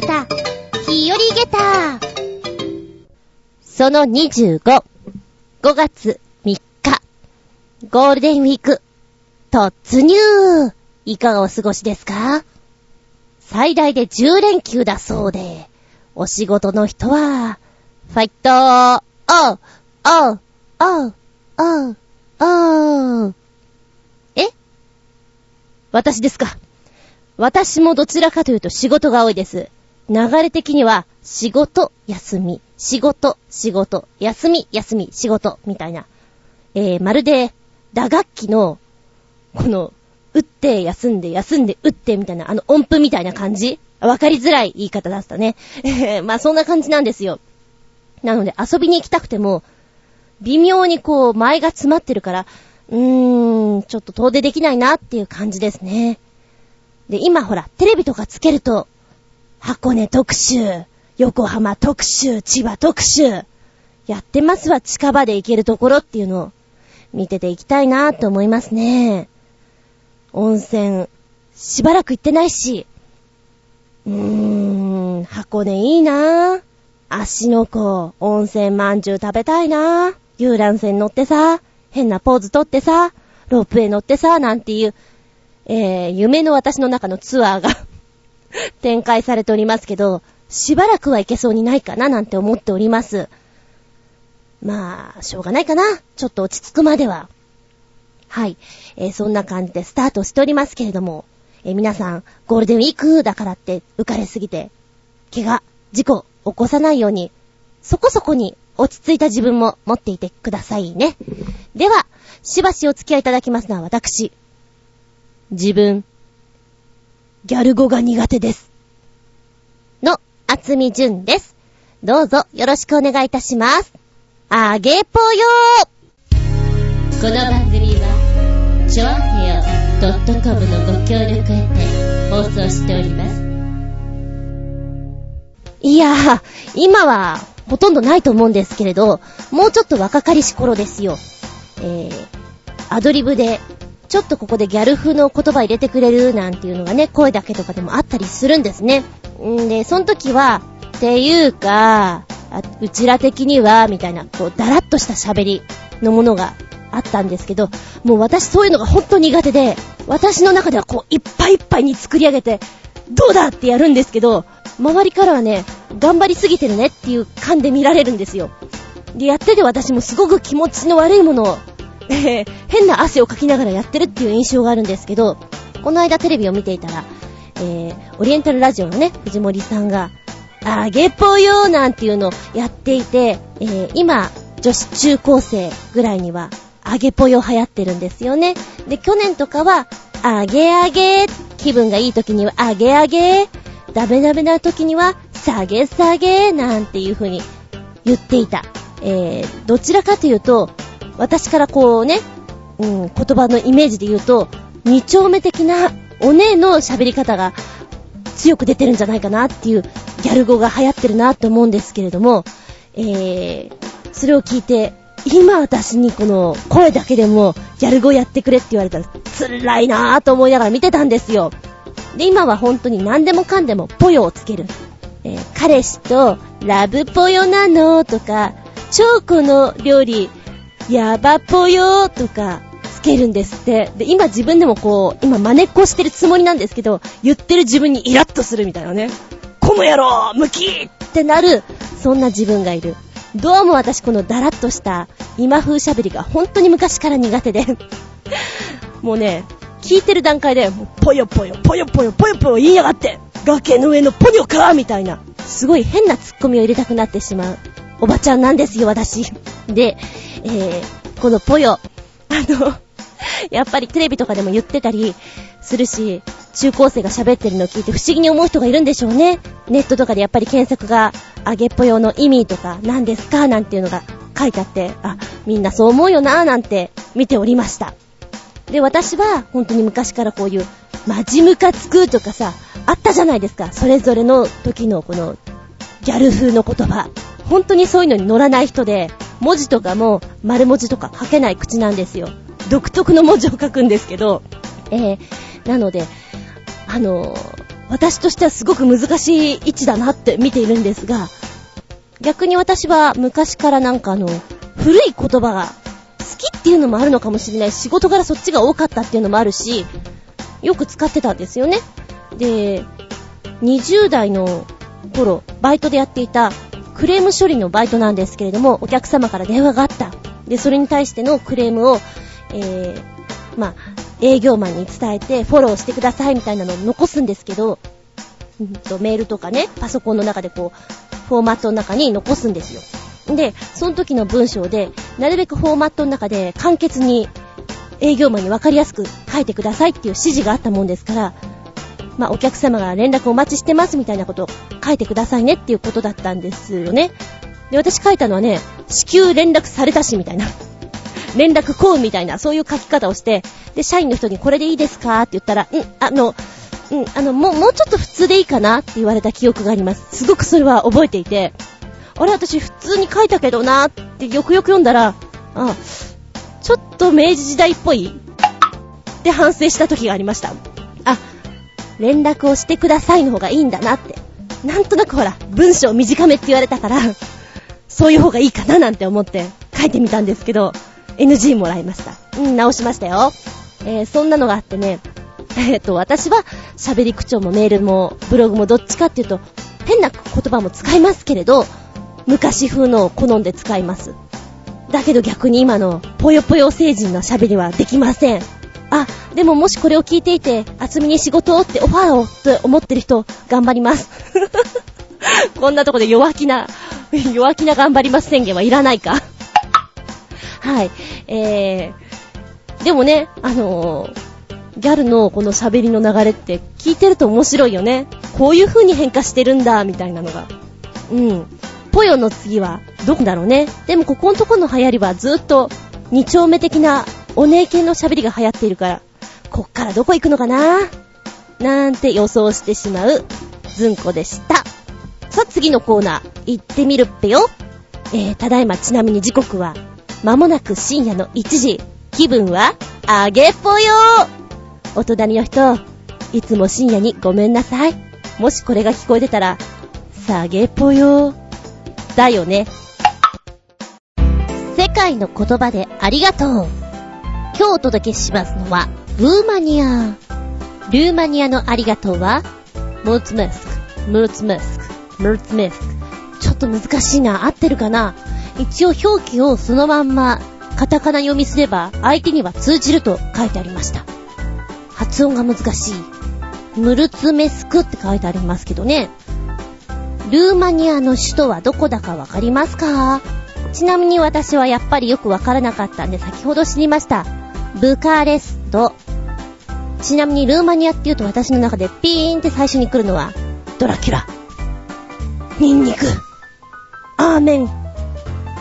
げた、日和げた。その25、5月3日、ゴールデンウィーク、突入。いかがお過ごしですか？最大で10連休だそうで、お仕事の人は、ファイト。ーおうおうおうおうおう。え？私ですか。私もどちらかというと仕事が多いです。流れ的には、仕事、休み、仕事、仕事、休み、休み、仕事、みたいな。えー、まるで、打楽器の、この、打って、休んで、休んで、打って、みたいな、あの音符みたいな感じ？わかりづらい言い方だったね。えー、まあそんな感じなんですよ。なので遊びに行きたくても、微妙にこう、前が詰まってるから、うーん、ちょっと遠出できないなっていう感じですね。で、今ほら、テレビとかつけると、箱根特集、横浜特集、千葉特集、やってますわ、近場で行けるところっていうのを、見てていきたいなと思いますね。温泉、しばらく行ってないし、うーん、箱根いいな足の子、温泉まんじゅう食べたいな遊覧船乗ってさ、変なポーズ取ってさ、ロープウェイ乗ってさ、なんていう、えー、夢の私の中のツアーが 展開されておりますけど、しばらくは行けそうにないかななんて思っております。まあ、しょうがないかな。ちょっと落ち着くまでは。はい。えー、そんな感じでスタートしておりますけれども、えー、皆さん、ゴールデンウィークだからって浮かれすぎて、怪我、事故、起こさないように、そこそこに落ち着いた自分も持っていてくださいね。では、しばしお付き合いいただきますのは私、自分、ギャル語が苦手です。の、あつみじゅんです。どうぞよろしくお願いいたします。あげぽよこの番組は、ちょあへよ .com のご協力へて放送しております。いやー、今はほとんどないと思うんですけれど、もうちょっと若かりし頃ですよ。えー、アドリブでちょっとここでギャル風の言葉入れてくれるなんていうのがね、声だけとかでもあったりするんですね。んで、その時は、っていうか、うちら的には、みたいな、こう、だらっとした喋りのものがあったんですけど、もう私そういうのがほんと苦手で、私の中ではこう、いっぱいいっぱいに作り上げて、どうだってやるんですけど、周りからはね、頑張りすぎてるねっていう感で見られるんですよ。で、やってて私もすごく気持ちの悪いものをえー、変な汗をかきながらやってるっていう印象があるんですけど、この間テレビを見ていたら、えー、オリエンタルラジオのね、藤森さんが、あげぽよなんていうのをやっていて、えー、今、女子中高生ぐらいには、あげぽよ流行ってるんですよね。で、去年とかは、あげあげ気分がいい時には、あげあげダメダメな時には、下げ下げなんていう風に言っていた。えー、どちらかというと、私からこうね、うん、言葉のイメージで言うと、二丁目的なお姉の喋り方が強く出てるんじゃないかなっていうギャル語が流行ってるなって思うんですけれども、えー、それを聞いて、今私にこの声だけでもギャル語やってくれって言われたら辛いなぁと思いながら見てたんですよ。で、今は本当に何でもかんでもぽよをつける。えー、彼氏とラブぽよなのとか、超この料理やばぽよーとか、つけるんですって。で、今自分でもこう、今真似っこしてるつもりなんですけど、言ってる自分にイラッとするみたいなね。この野郎ムキーってなる、そんな自分がいる。どうも私このダラッとした今風喋りが本当に昔から苦手で もうね、聞いてる段階で、ぽよぽよ、ぽよぽよ、ぽよぽよ言いやがって崖の上のポニョかみたいな、すごい変なツッコミを入れたくなってしまう。おばちゃんなんですよ、私。で、えー、このぽよ、あの、やっぱりテレビとかでも言ってたりするし、中高生が喋ってるのを聞いて不思議に思う人がいるんでしょうね。ネットとかでやっぱり検索が、あげっぽよの意味とか、何ですかなんていうのが書いてあって、あ、みんなそう思うよなーなんて見ておりました。で、私は本当に昔からこういう、マジムカつくとかさ、あったじゃないですか。それぞれの時のこの、ギャル風の言葉。本当にそういうのに乗らない人で、文字とかも丸文字とか書けない口なんですよ。独特の文字を書くんですけど、えー、なので、あの私としてはすごく難しい位置だなって見ているんですが、逆に私は昔からなんかあの、古い言葉が好きっていうのもあるのかもしれない。仕事柄そっちが多かったっていうのもあるし、よく使ってたんですよね。で、20代の頃、バイトでやっていたクレーム処理のバイトなんですけれども、お客様から電話があった。で、それに対してのクレームを、えー、まあ、営業マンに伝えてフォローしてくださいみたいなのを残すんですけど、うんと、メールとかね、パソコンの中でこう、フォーマットの中に残すんですよ。で、その時の文章で、なるべくフォーマットの中で簡潔に営業マンに分かりやすく書いてくださいっていう指示があったもんですから、まあ、お客様が連絡お待ちしてますみたいなことを書いてくださいねっていうことだったんですよね。で、私書いたのはね、至急連絡されたしみたいな。連絡こうみたいな、そういう書き方をして、で、社員の人にこれでいいですかって言ったら、うん、あの、うん、あの、もう、もうちょっと普通でいいかなって言われた記憶があります。すごくそれは覚えていて、あれ私普通に書いたけどなってよくよく読んだら、あ、ちょっと明治時代っぽいって反省した時がありました。あ、連絡をしてくださいの方がいいんだなって。なんとなくほら、文章短めって言われたから、そういう方がいいかななんて思って書いてみたんですけど、NG もらいました。うん、直しましたよ。えー、そんなのがあってね、えっ、と、私は喋り口調もメールもブログもどっちかっていうと、変な言葉も使いますけれど、昔風のを好んで使います。だけど逆に今のぽよぽよ星人の喋りはできません。あ、でももしこれを聞いていて、厚みに仕事をってオファーをと思ってる人、頑張ります。こんなとこで弱気な、弱気な頑張ります宣言はいらないか。はい。えー、でもね、あのー、ギャルのこの喋りの流れって聞いてると面白いよね。こういう風に変化してるんだ、みたいなのが。うん。ぽよの次は、どこだろうね。でもここのとこの流行りはずっと、二丁目的なお姉系の喋りが流行っているから、こっからどこ行くのかな？なんて予想してしまう、ずんこでした。さあ次のコーナー、行ってみるっぺよ。えー、ただいまちなみに時刻は、まもなく深夜の1時。気分は、あげぽよお隣の人、いつも深夜にごめんなさい。もしこれが聞こえてたら、下げぽよだよね。世界の言葉でありがとう。今日お届けしますのは、ルーマニア。ルーマニアのありがとうは、ムーツメスク、ムーツメスク、ムーツメスク。ちょっと難しいな。合ってるかな？一応表記をそのまんま、カタカナ読みすれば、相手には通じると書いてありました。発音が難しい。ムルツメスクって書いてありますけどね。ルーマニアの首都はどこだかわかりますか？ちなみに私はやっぱりよくわからなかったんで先ほど知りました。ブカレスト。ちなみにルーマニアって言うと私の中でピーンって最初に来るのは、ドラキュラ。ニンニク。アーメン。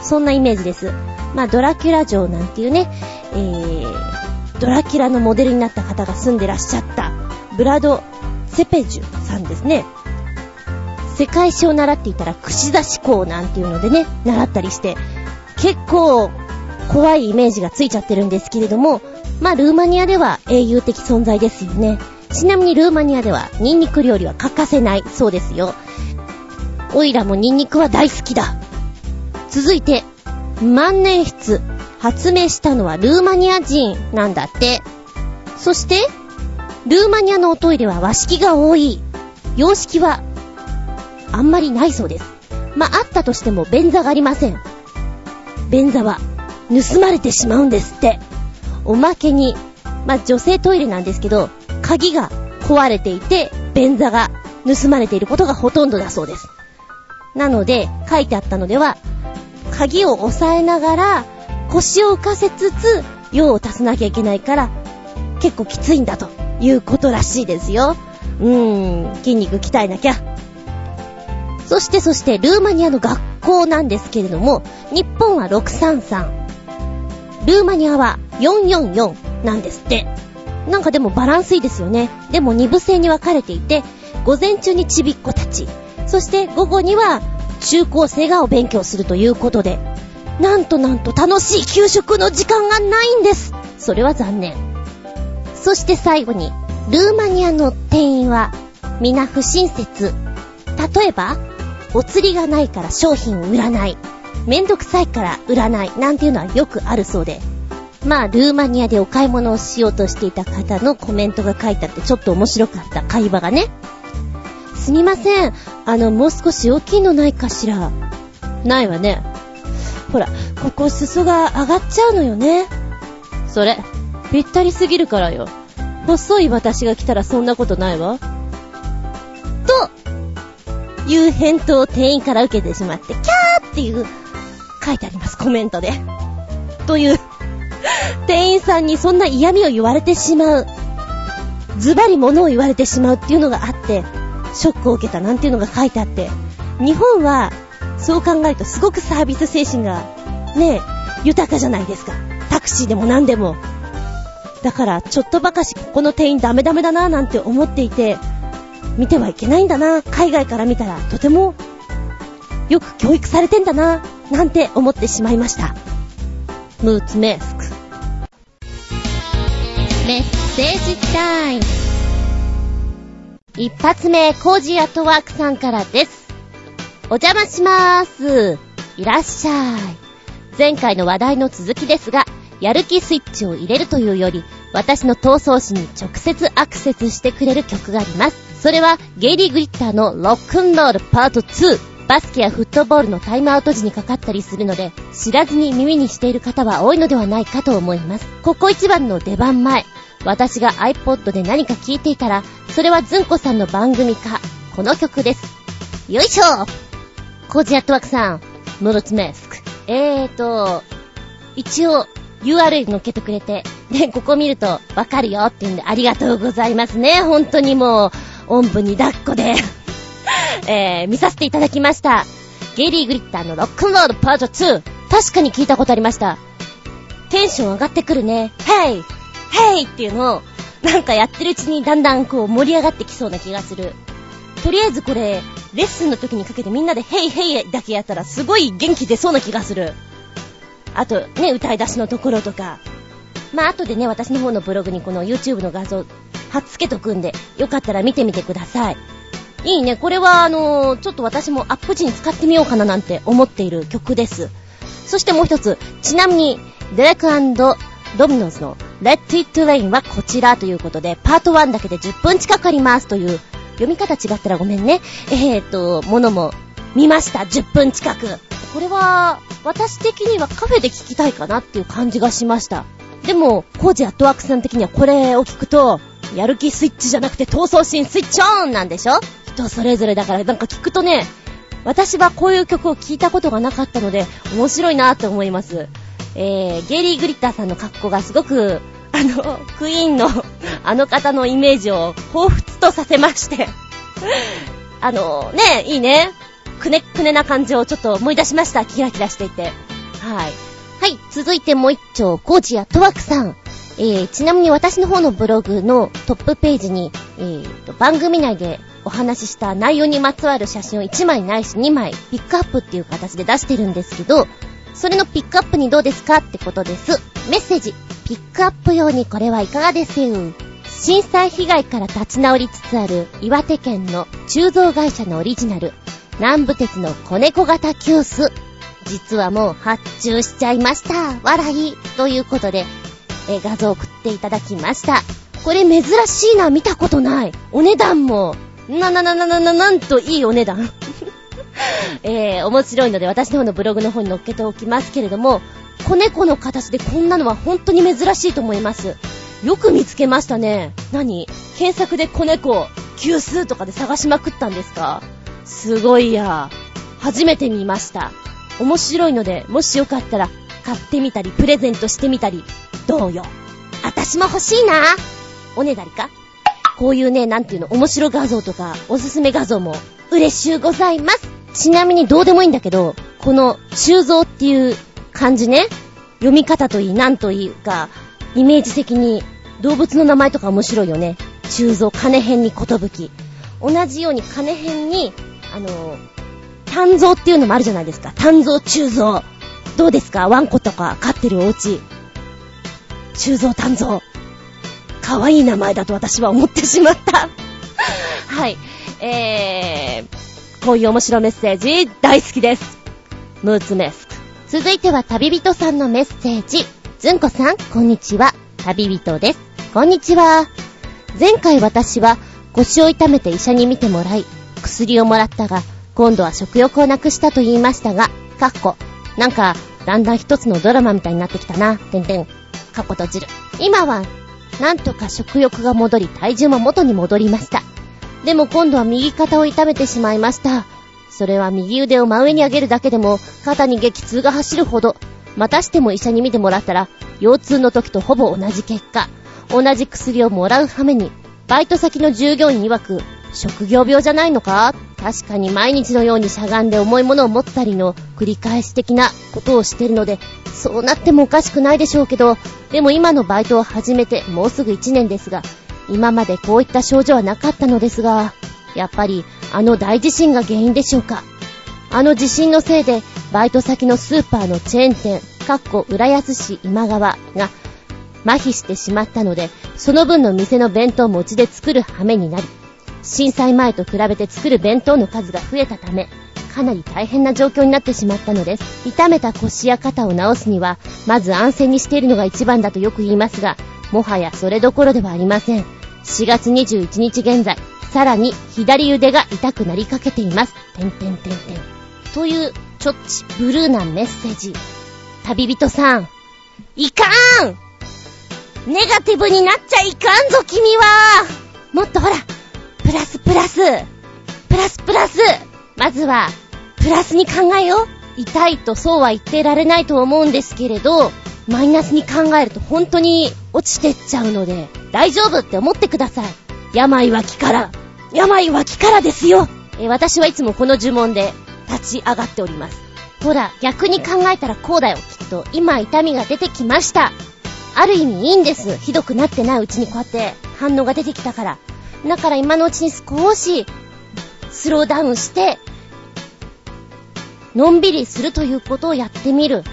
そんなイメージです。まあ、ドラキュラ城なんていうね、えー、ドラキュラのモデルになった方が住んでらっしゃった、ブラド・セペジュさんですね。世界史を習っていたら串刺し校なんていうのでね、習ったりして、結構怖いイメージがついちゃってるんですけれども、まあルーマニアでは英雄的存在ですよね。ちなみにルーマニアではニンニク料理は欠かせないそうですよ。オイラもニンニクは大好きだ。続いて、万年筆。発明したのはルーマニア人なんだって。そして、ルーマニアのおトイレは和式が多い。洋式はあんまりないそうです。まあ、あったとしても便座がありません。便座は盗まれてしまうんですって。おまけに、まあ、女性トイレなんですけど、鍵が壊れていて、便座が盗まれていることがほとんどだそうです。なので、書いてあったのでは、鍵を押さえながら、腰を浮かせつつ、用を足さなきゃいけないから、結構きついんだということらしいですよ。うーん、筋肉鍛えなきゃ。そしてそしてルーマニアの学校なんですけれども、日本は633。ルーマニアは444なんですって。なんかでもバランスいいですよね。でも二部制に分かれていて、午前中にちびっ子たち、そして午後には中高生がお勉強するということで、なんとなんと楽しい給食の時間がないんです。それは残念。そして最後に、ルーマニアの店員は皆不親切。例えば、お釣りがないから商品を売らない。めんどくさいから売らない。なんていうのはよくあるそうで。まあ、ルーマニアでお買い物をしようとしていた方のコメントが書いてあってちょっと面白かった会話がね。すみません。あの、もう少し大きいのないかしら？ないわね。ほら、ここ裾が上がっちゃうのよね。それ、ぴったりすぎるからよ。細い私が来たらそんなことないわ。と、いう返答を店員から受けてしまって、キャーっていう、書いてあります、コメントで。という、店員さんにそんな嫌味を言われてしまう。ズバリ物を言われてしまうっていうのがあって、ショックを受けたなんていうのが書いてあって、日本は、そう考えるとすごくサービス精神が、ね、豊かじゃないですか。タクシーでも何でも。だから、ちょっとばかしここの店員ダメダメだななんて思っていて、見てはいけないんだな、海外から見たらとてもよく教育されてんだな、なんて思ってしまいました。ムーツメスク。メッセージタイム。一発目、コージーアットワークさんからです。お邪魔しまーす。いらっしゃい。前回の話題の続きですが、やる気スイッチを入れるというより、私の闘争心に直接アクセスしてくれる曲があります。それは、ゲイリー・グリッターのロックンロールパート2。バスケやフットボールのタイムアウト時にかかったりするので、知らずに耳にしている方は多いのではないかと思います。ここ一番の出番前、私が iPod で何か聞いていたら、それはずんこさんの番組か、この曲です。よいしょコージアットワークさん、ムロツメスク。えーと、一応、URL 乗っけてくれて、で、ここ見るとわかるよって言うんでありがとうございますね。本当にもう、おんぶに抱っこで えー、見させていただきました。ゲイリー・グリッターのロックンロールパート2。確かに聞いたことありました。テンション上がってくるね。ヘイヘイっていうのを、なんかやってるうちにだんだんこう盛り上がってきそうな気がする。とりあえずこれ、レッスンの時にかけてみんなでヘイヘイだけやったらすごい元気出そうな気がする。あと、ね、歌い出しのところとか。まあ、後でね、私の方のブログにこの YouTube の画像、貼っつけとくんで、よかったら見てみてください。いいね。これは、あのー、ちょっと私もアップ時に使ってみようかななんて思っている曲です。そしてもう一つ、ちなみに、デレクドミノスの Let It Rain はこちらということで、パート1だけで10分近くありますという、読み方違ったらごめんね。えーと、ものも見ました。10分近く。これは、私的にはカフェで聞きたいかなっていう感じがしました。でも、コージアットワークさん的にはこれを聞くと、やる気スイッチじゃなくて闘争心スイッチオンなんでしょ？人それぞれだからなんか聞くとね、私はこういう曲を聴いたことがなかったので、面白いなって思います。えー、ゲイリー・グリッターさんの格好がすごく、あの、クイーンのあの方のイメージを彷彿とさせまして あの、ね、いいね。くねくねな感じをちょっと思い出しました。キラキラしていて。はい。はい、続いてもう一丁、コージア・トワクさん。えー、ちなみに私の方のブログのトップページに、えーと、番組内でお話しした内容にまつわる写真を1枚ないし2枚ピックアップっていう形で出してるんですけど、それのピックアップにどうですかってことです。メッセージ、ピックアップ用にこれはいかがですよ震災被害から立ち直りつつある岩手県の鋳造会社のオリジナル、南部鉄の子猫型急須。実はもう発注しちゃいました。笑い。ということで、え画像送っていただきました。これ珍しいな、見たことない。お値段も、なななななな、なんといいお値段。えー、面白いので私の方のブログの方に載っけておきますけれども、子猫の形でこんなのは本当に珍しいと思います。よく見つけましたね。何？検索で子猫、急数とかで探しまくったんですか？すごいや。初めて見ました。面白いので、もしよかったら買ってみたり、プレゼントしてみたり、どうよ。あたしも欲しいな。おねだりか？こういうね、なんていうの、面白画像とか、おすすめ画像も、嬉しゅうございます。ちなみにどうでもいいんだけど、この、修造っていう漢字ね、読み方といい、なんといいか、イメージ的に、動物の名前とか面白いよね。修造、金編にことぶき。同じように金編に、あの、単造っていうのもあるじゃないですか。単造、中造。どうですか？ワンコとか飼ってるお家。中蔵丹蔵。かわいい名前だと私は思ってしまった。はい。えー、こういう面白メッセージ大好きです。ムーツメスク。続いては旅人さんのメッセージ。ずんこさん、こんにちは。旅人です。こんにちは。前回私は腰を痛めて医者に見てもらい、薬をもらったが、今度は食欲をなくしたと言いましたが、かっこ、なんか、だんだん一つのドラマみたいになってきたな、てんてん。かっこ閉じる。今は、なんとか食欲が戻り、体重も元に戻りました。でも今度は右肩を痛めてしまいました。それは右腕を真上に上げるだけでも、肩に激痛が走るほど。またしても医者に見てもらったら、腰痛の時とほぼ同じ結果。同じ薬をもらうはめに、バイト先の従業員曰く、職業病じゃないのか？確かに毎日のようにしゃがんで重いものを持ったりの繰り返し的なことをしてるので、そうなってもおかしくないでしょうけど、でも今のバイトを始めてもうすぐ1年ですが、今までこういった症状はなかったのですが、やっぱりあの大地震が原因でしょうか。あの地震のせいで、バイト先のスーパーのチェーン店、かっこ浦安市今川が麻痺してしまったので、その分の店の弁当もうちで作る羽目になり、震災前と比べて作る弁当の数が増えたため、かなり大変な状況になってしまったのです。痛めた腰や肩を治すには、まず安静にしているのが一番だとよく言いますが、もはやそれどころではありません。4月21日現在、さらに左腕が痛くなりかけています。てんてんてんてん。という、ちょっちブルーなメッセージ。旅人さん、いかーんネガティブになっちゃいかんぞ、君はもっとほら、プラスプラスプラスプラスまずは、プラスに考えよう。痛いとそうは言ってられないと思うんですけれど、マイナスに考えると本当に落ちてっちゃうので、大丈夫って思ってください。病は気から。病は気からですよ。え私はいつもこの呪文で立ち上がっております。ほら、逆に考えたらこうだよ、きっと。今痛みが出てきました。ある意味いいんです。ひどくなってないうちにこうやって反応が出てきたから。だから今のうちに少しスローダウンして、のんびりするということをやってみる。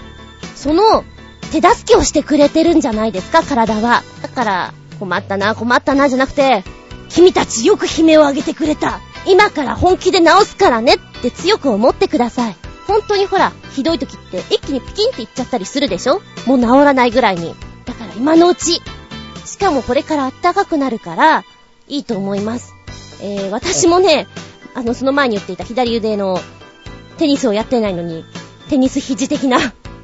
その手助けをしてくれてるんじゃないですか、体は。だから、困ったな、困ったな、じゃなくて、君たちよく悲鳴を上げてくれた。今から本気で治すからねって強く思ってください。本当にほら、ひどい時って一気にピキンっていっちゃったりするでしょ？もう治らないぐらいに。だから今のうち。しかもこれから暖かくなるから、いいと思います。えー、私もね、あの、その前に言っていた左腕のテニスをやってないのに、テニス肘的な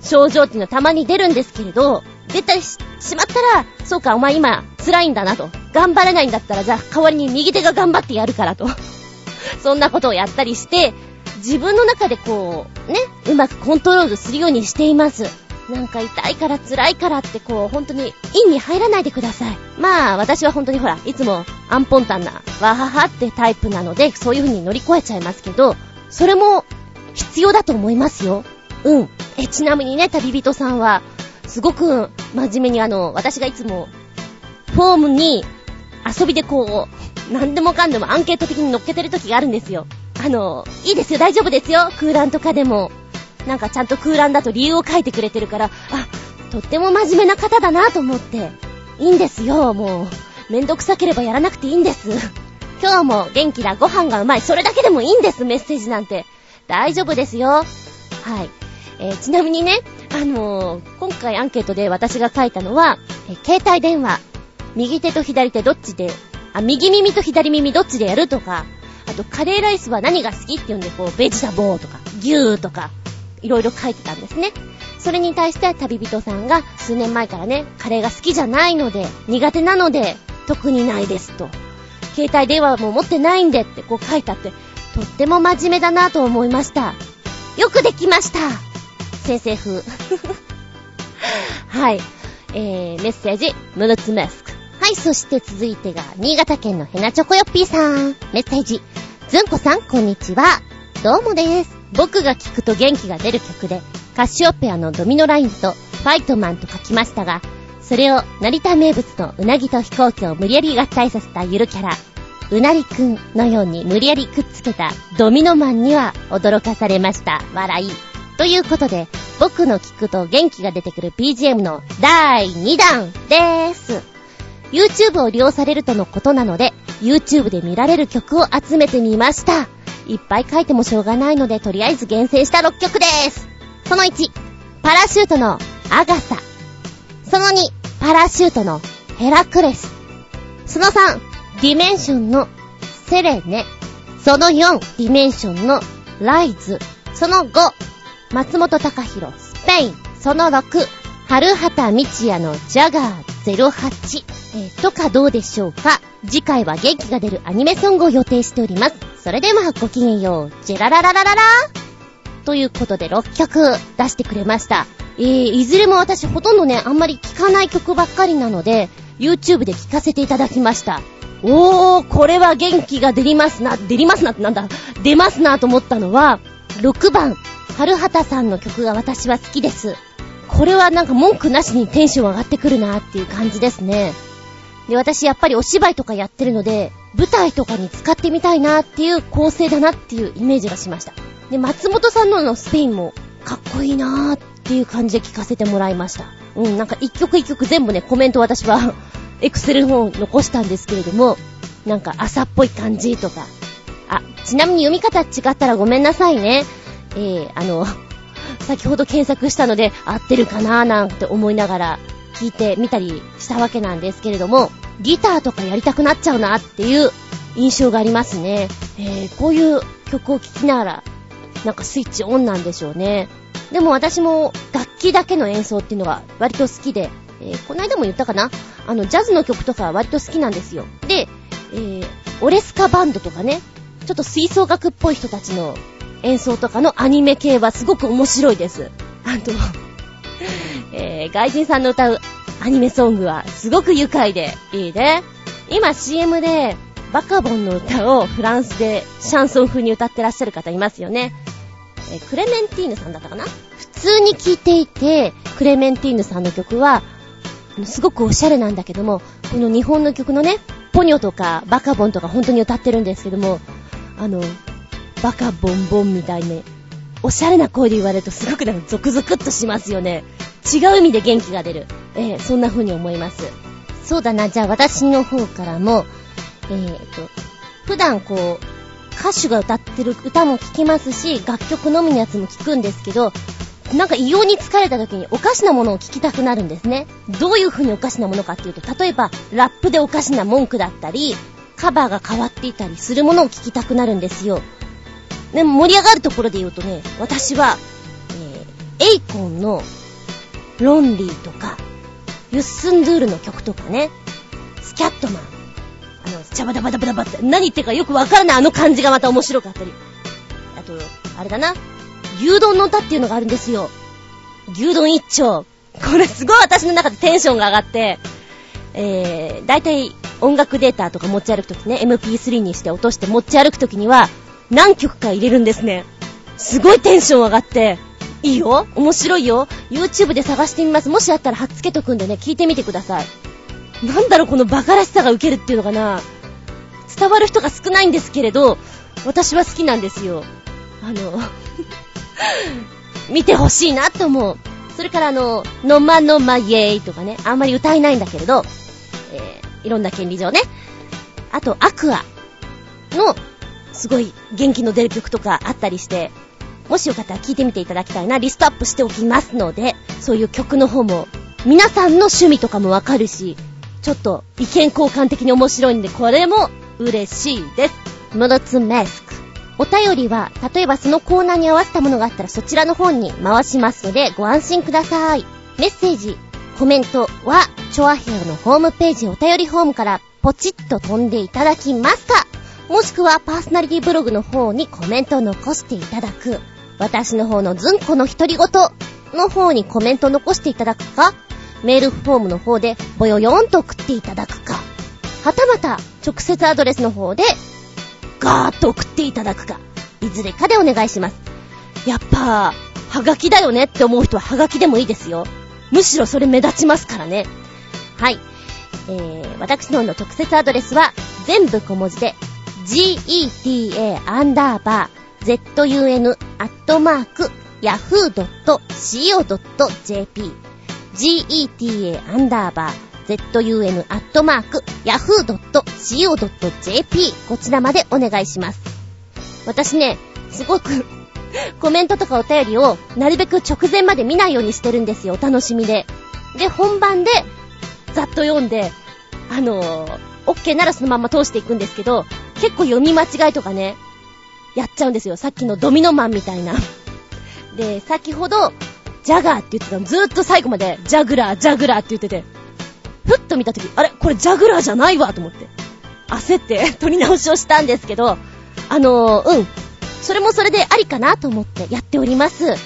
症状っていうのはたまに出るんですけれど、出たりしまったら、そうか、お前今辛いんだなと。頑張れないんだったら、じゃあ代わりに右手が頑張ってやるからと。そんなことをやったりして、自分の中でこう、ね、うまくコントロールするようにしています。なんか痛いから辛いからってこう、本当に、陰に入らないでください。まあ、私は本当にほら、いつもアンポンタンな、わははってタイプなので、そういう風に乗り越えちゃいますけど、それも、必要だと思いますよ。うん。え、ちなみにね、旅人さんは、すごく真面目にあの、私がいつも、フォームに遊びでこう、なんでもかんでもアンケート的に乗っけてる時があるんですよ。あの、いいですよ、大丈夫ですよ。空欄とかでも。なんかちゃんと空欄だと理由を書いてくれてるから、あ、とっても真面目な方だなと思って。いいんですよ、もう。めんどくさければやらなくていいんです。今日も元気だ、ご飯がうまい、それだけでもいいんです、メッセージなんて。大丈夫ですよ。はい。えー、ちなみにね、あのー、今回アンケートで私が書いたのは、えー、携帯電話、右手と左手どっちで、あ、右耳と左耳どっちでやるとか、あとカレーライスは何が好きって言うんで、こう、ベジタボーとか、牛とか、いろいろ書いてたんですね。それに対して旅人さんが数年前からね、カレーが好きじゃないので、苦手なので、特にないですと。携帯電話も持ってないんでってこう書いてあって、とっても真面目だなと思いました。よくできました先生風。はい。えー、メッセージ、ムルツメスク。はい、そして続いてが、新潟県のヘナチョコヨッピーさん。メッセージ。ずんこさん、こんにちは。どうもです。僕が聴くと元気が出る曲で、カシオペアのドミノラインとファイトマンと書きましたが、それを成田名物のうなぎと飛行機を無理やり合体させたゆるキャラ、うなりくんのように無理やりくっつけたドミノマンには驚かされました。笑い。ということで、僕の聞くと元気が出てくる BGM の第2弾です。YouTube を利用されるとのことなので、YouTube で見られる曲を集めてみました。いっぱい書いてもしょうがないので、とりあえず厳選した6曲です。その1、パラシュートのアガサ。その2、パラシュートのヘラクレス。その3、ディメンションのセレネ。その4、ディメンションのライズ。その5、松本隆弘、スペイン。その6、春畑道也のジャガー08。えー、とかどうでしょうか？次回は元気が出るアニメソングを予定しております。それではごきげんよう。ジェララララララということで6曲出してくれました。えー、いずれも私ほとんどね、あんまり聴かない曲ばっかりなので、YouTube で聴かせていただきました。おー、これは元気が出りますな、出りますなってなんだ、出ますなと思ったのは、6番、春畑さんの曲が私は好きです。これはなんか文句なしにテンション上がってくるなっていう感じですね。で、私やっぱりお芝居とかやってるので、舞台とかに使ってみたいなっていう構成だなっていうイメージがしました。で、松本さんののスペインもかっこいいなーっていう感じで聞かせてもらいました。うん、なんか一曲一曲全部ね、コメント私はエクセルの方残したんですけれども、なんか朝っぽい感じとか。あ、ちなみに読み方違ったらごめんなさいね。えー、あの、先ほど検索したので合ってるかなーなんて思いながら聞いてみたりしたわけなんですけれども、ギターとかやりたくなっちゃうなっていう印象がありますね。えー、こういう曲を聴きながら、なんかスイッチオンなんでしょうね。でも私も楽器だけの演奏っていうのが割と好きで、えー、この間も言ったかな？あの、ジャズの曲とか割と好きなんですよ。で、えー、オレスカバンドとかね、ちょっと吹奏楽っぽい人たちの演奏とかのアニメ系はすごく面白いです。あと、えー、外人さんの歌うアニメソングはすごく愉快でいいね。今 CM でバカボンの歌をフランスでシャンソン風に歌ってらっしゃる方いますよね。えー、クレメンティーヌさんだったかな？普通に聴いていて、クレメンティーヌさんの曲は、すごくおしゃれなんだけども、この日本の曲のね、ポニョとかバカボンとか本当に歌ってるんですけども、あの、バカボンボンみたいに、おしゃれな声で言われるとすごくなんかゾクゾクっとしますよね。違う意味で元気が出る。えー、そんな風に思います。そうだな、じゃあ私の方からも、えーと、普段こう、歌手が歌ってる歌も聴きますし、楽曲のみのやつも聴くんですけど、なんか異様に疲れた時におかしなものを聞きたくなるんですね。どういう風におかしなものかっていうと、例えば、ラップでおかしな文句だったり、カバーが変わっていたりするものを聞きたくなるんですよ。でも盛り上がるところで言うとね、私は、えー、エイコンのロンリーとか、ユッスンドゥールの曲とかね、スキャットマン、あの、チャバダバダバダバって、何言ってるかよくわからないあの感じがまた面白かったり。あと、あれだな、牛丼の歌っていうのがあるんですよ。牛丼一丁。これすごい私の中でテンションが上がって、えー、だいたい音楽データとか持ち歩くときね、MP3 にして落として持ち歩くときには、何曲か入れるんですね。すごいテンション上がって、いいよ面白いよ !YouTube で探してみます。もしあったら貼っつけとくんでね、聞いてみてください。なんだろう、このバカらしさが受けるっていうのかな伝わる人が少ないんですけれど、私は好きなんですよ。あの 見てほしいなと思う。それからあの、のまのまイエーイとかね、あんまり歌えないんだけれど、えー、いろんな権利上ね。あと、アクアの、すごい元気の出る曲とかあったりして、もしよかったら聴いてみていただきたいな、リストアップしておきますので、そういう曲の方も、皆さんの趣味とかもわかるし、ちょっと意見交換的に面白いんで、これも嬉しいです。ムロツメスク。お便りは、例えばそのコーナーに合わせたものがあったらそちらの方に回しますので、ご安心ください。メッセージ、コメントは、チョアヘアのホームページお便りフォームからポチッと飛んでいただきますかもしくはパーソナリティブログの方にコメントを残していただく。私の方のズンコの独り言の方にコメントを残していただくか、メールフォームの方でぼよよんと送っていただくか、はたまた直接アドレスの方でガーッと送っていただくか、いずれかでお願いします。やっぱ、はがきだよねって思う人ははがきでもいいですよ。むしろそれ目立ちますからね。はい。えー、私の方の特設アドレスは全部小文字で geta アンダーバー zun アットマーク yahoo.co.jp geta アンダーバー zun アットマーク yahoo.co.jp こちらまでお願いします。私ね、すごく コメントとかお便りをなるべく直前まで見ないようにしてるんですよ、お楽しみで。で、本番でざっと読んで、あのー、OK ならそのまま通していくんですけど、結構読み間違いとかね、やっちゃうんですよ。さっきのドミノマンみたいな。で、先ほど、ジャガーって言ってたの、ずーっと最後まで、ジャグラー、ジャグラーって言ってて、ふっと見たとき、あれ？これジャグラーじゃないわと思って。焦って 撮り直しをしたんですけど、あのー、うん。それもそれでありかなと思ってやっております。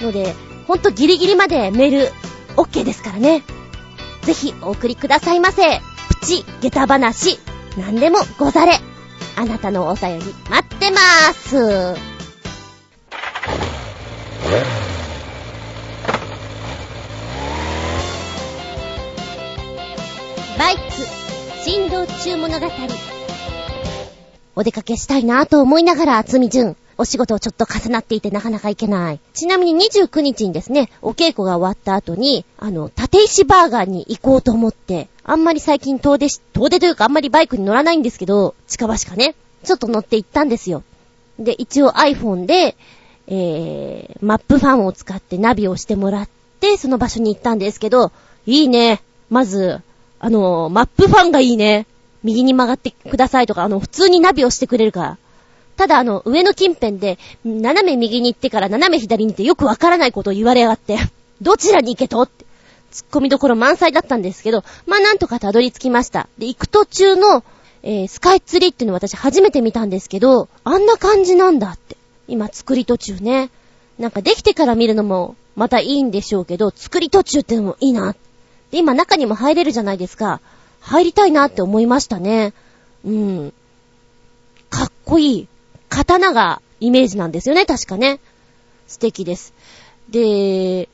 ので、ほんとギリギリまでメール、OK ですからね。ぜひお送りくださいませ。プチ、下駄話、なんでもござれ。あなたのお便り待ってまーす。バイク、振動中物語。お出かけしたいなぁと思いながら、厚み順。お仕事をちょっと重なっていてなかなか行けない。ちなみに29日にですね、お稽古が終わった後に、あの、立石バーガーに行こうと思って、あんまり最近遠出し、遠出というかあんまりバイクに乗らないんですけど、近場しかね、ちょっと乗って行ったんですよ。で、一応 iPhone で、えー、マップファンを使ってナビをしてもらって、その場所に行ったんですけど、いいね。まず、あの、マップファンがいいね。右に曲がってくださいとか、あの、普通にナビをしてくれるから。ただあの、上の近辺で、斜め右に行ってから斜め左に行ってよくわからないことを言われやがって、どちらに行けとって、突っ込みどころ満載だったんですけど、まあなんとかたどり着きました。で、行く途中の、えー、スカイツリーっていうのを私初めて見たんですけど、あんな感じなんだって。今作り途中ね。なんかできてから見るのもまたいいんでしょうけど、作り途中ってのもいいな。で、今中にも入れるじゃないですか。入りたいなって思いましたね。うん。かっこいい。刀がイメージなんですよね、確かね。素敵です。で、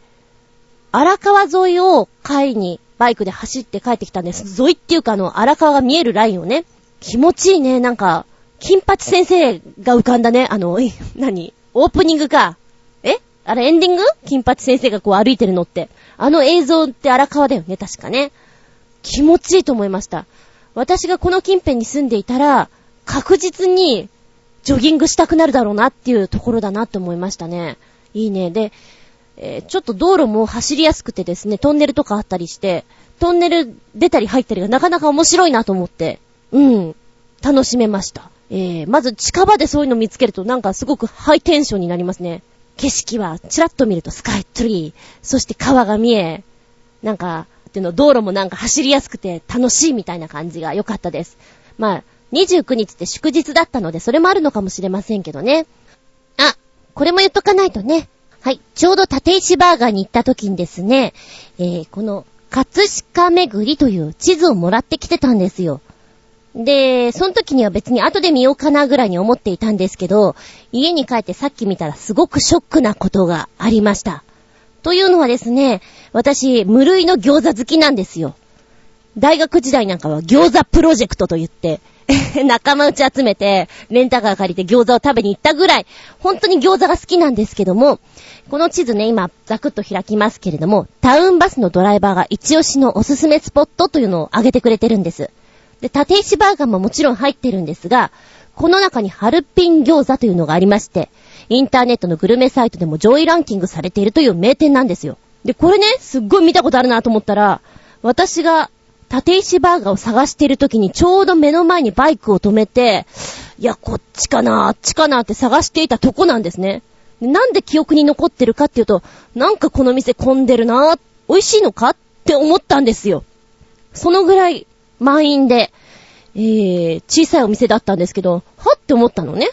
荒川沿いを帰りにバイクで走って帰ってきたんです。沿いっていうかあの、荒川が見えるラインをね。気持ちいいね、なんか、金八先生が浮かんだね。あの、何？オープニングか。え？あれエンディング？金八先生がこう歩いてるのって。あの映像って荒川だよね、確かね。気持ちいいと思いました。私がこの近辺に住んでいたら、確実にジョギングしたくなるだろうなっていうところだなって思いましたね。いいね。で、えー、ちょっと道路も走りやすくてですね、トンネルとかあったりして、トンネル出たり入ったりがなかなか面白いなと思って、うん、楽しめました。えー、まず近場でそういうの見つけるとなんかすごくハイテンションになりますね。景色はチラッと見るとスカイツリー、そして川が見え、なんか、っていうの、道路もなんか走りやすくて楽しいみたいな感じが良かったです。まあ、29日って祝日だったので、それもあるのかもしれませんけどね。あ、これも言っとかないとね。はい、ちょうど立石バーガーに行った時にですね、えー、この、葛飾巡りという地図をもらってきてたんですよ。で、その時には別に後で見ようかなぐらいに思っていたんですけど、家に帰ってさっき見たらすごくショックなことがありました。というのはですね、私、無類の餃子好きなんですよ。大学時代なんかは餃子プロジェクトと言って、仲間内集めて、レンタカー借りて餃子を食べに行ったぐらい、本当に餃子が好きなんですけども、この地図ね、今、ザクッと開きますけれども、タウンバスのドライバーが一押しのおすすめスポットというのを挙げてくれてるんです。で、立石バーガーももちろん入ってるんですが、この中にハルピン餃子というのがありまして、インターネットのグルメサイトでも上位ランキングされているという名店なんですよ。で、これね、すっごい見たことあるなと思ったら、私が立石バーガーを探してる時にちょうど目の前にバイクを止めて、いや、こっちかな、あっちかなって探していたとこなんですね。なんで記憶に残ってるかっていうと、なんかこの店混んでるな、美味しいのかって思ったんですよ。そのぐらい満員で、えー、小さいお店だったんですけど、はって思ったのね。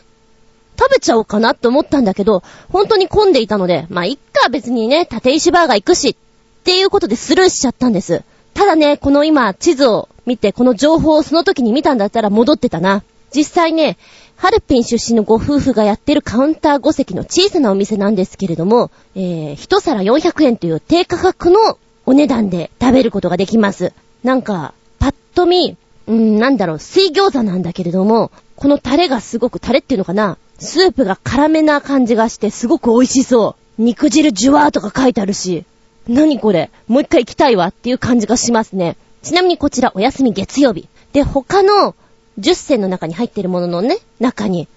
食べちゃおうかなって思ったんだけど、本当に混んでいたので、まあ、いっか別にね、立石バーガー行くし、っていうことでスルーしちゃったんです。ただね、この今、地図を見て、この情報をその時に見たんだったら戻ってたな。実際ね、ハルピン出身のご夫婦がやってるカウンター5席の小さなお店なんですけれども、えー、一皿400円という低価格のお値段で食べることができます。なんか、パッと見、うーん、なんだろう、水餃子なんだけれども、このタレがすごく、タレっていうのかなスープが辛めな感じがしてすごく美味しそう。肉汁ジュワーとか書いてあるし、何これ？もう一回行きたいわっていう感じがしますね。ちなみにこちらお休み月曜日。で、他の10選の中に入ってるもののね、中に、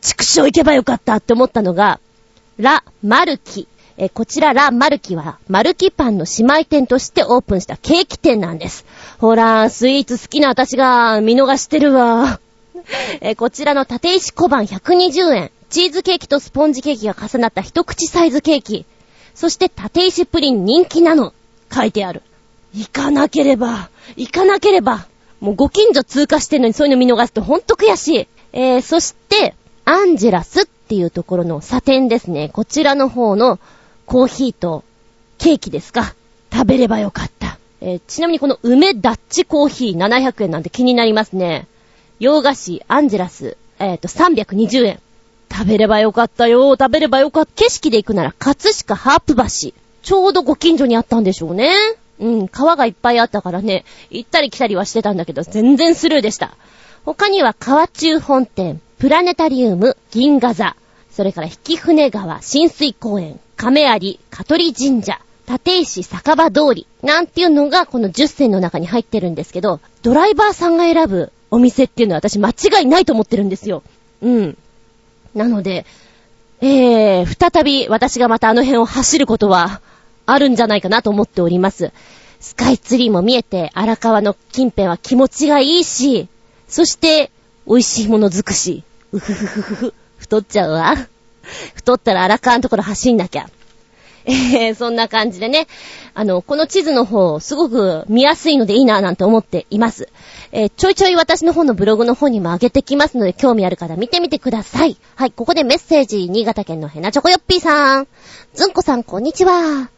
畜生行けばよかったって思ったのが、ラ・マルキ。えこちらラ・マルキは、マルキパンの姉妹店としてオープンしたケーキ店なんです。ほら、スイーツ好きな私が見逃してるわ。えこちらの縦石小判120円。チーズケーキとスポンジケーキが重なった一口サイズケーキ。そして縦石プリン人気なの。書いてある。行かなければ、行かなければ。もうご近所通過してんのにそういうの見逃すとほんと悔しい。えー、そして、アンジェラスっていうところのサテンですね。こちらの方のコーヒーとケーキですか。食べればよかった。えー、ちなみにこの梅ダッチコーヒー700円なんて気になりますね。洋菓子アンジェラス、えっ、ー、と320円。食べればよかったよ。食べればよかった。景色で行くなら、葛飾ハープ橋。ちょうどご近所にあったんでしょうね。うん、川がいっぱいあったからね、行ったり来たりはしてたんだけど、全然スルーでした。他には川中本店、プラネタリウム、銀河座、それから引船川、浸水公園、亀有、香取神社、立石酒場通り、なんていうのがこの10選の中に入ってるんですけど、ドライバーさんが選ぶお店っていうのは私間違いないと思ってるんですよ。うん。なので、えー、再び私がまたあの辺を走ることはあるんじゃないかなと思っております。スカイツリーも見えて、荒川の近辺は気持ちがいいし、そして、美味しいものづくし。うふふふふふ。太っちゃうわ。太ったら荒川のところ走んなきゃ。えー、そんな感じでね、あの、この地図の方、すごく見やすいのでいいなぁなんて思っています。えー、ちょいちょい私の方のブログの方にも上げてきますので、興味ある方見てみてください。はい、ここでメッセージ、新潟県のヘナチョコヨッピーさん。ずんこさん、こんにちは。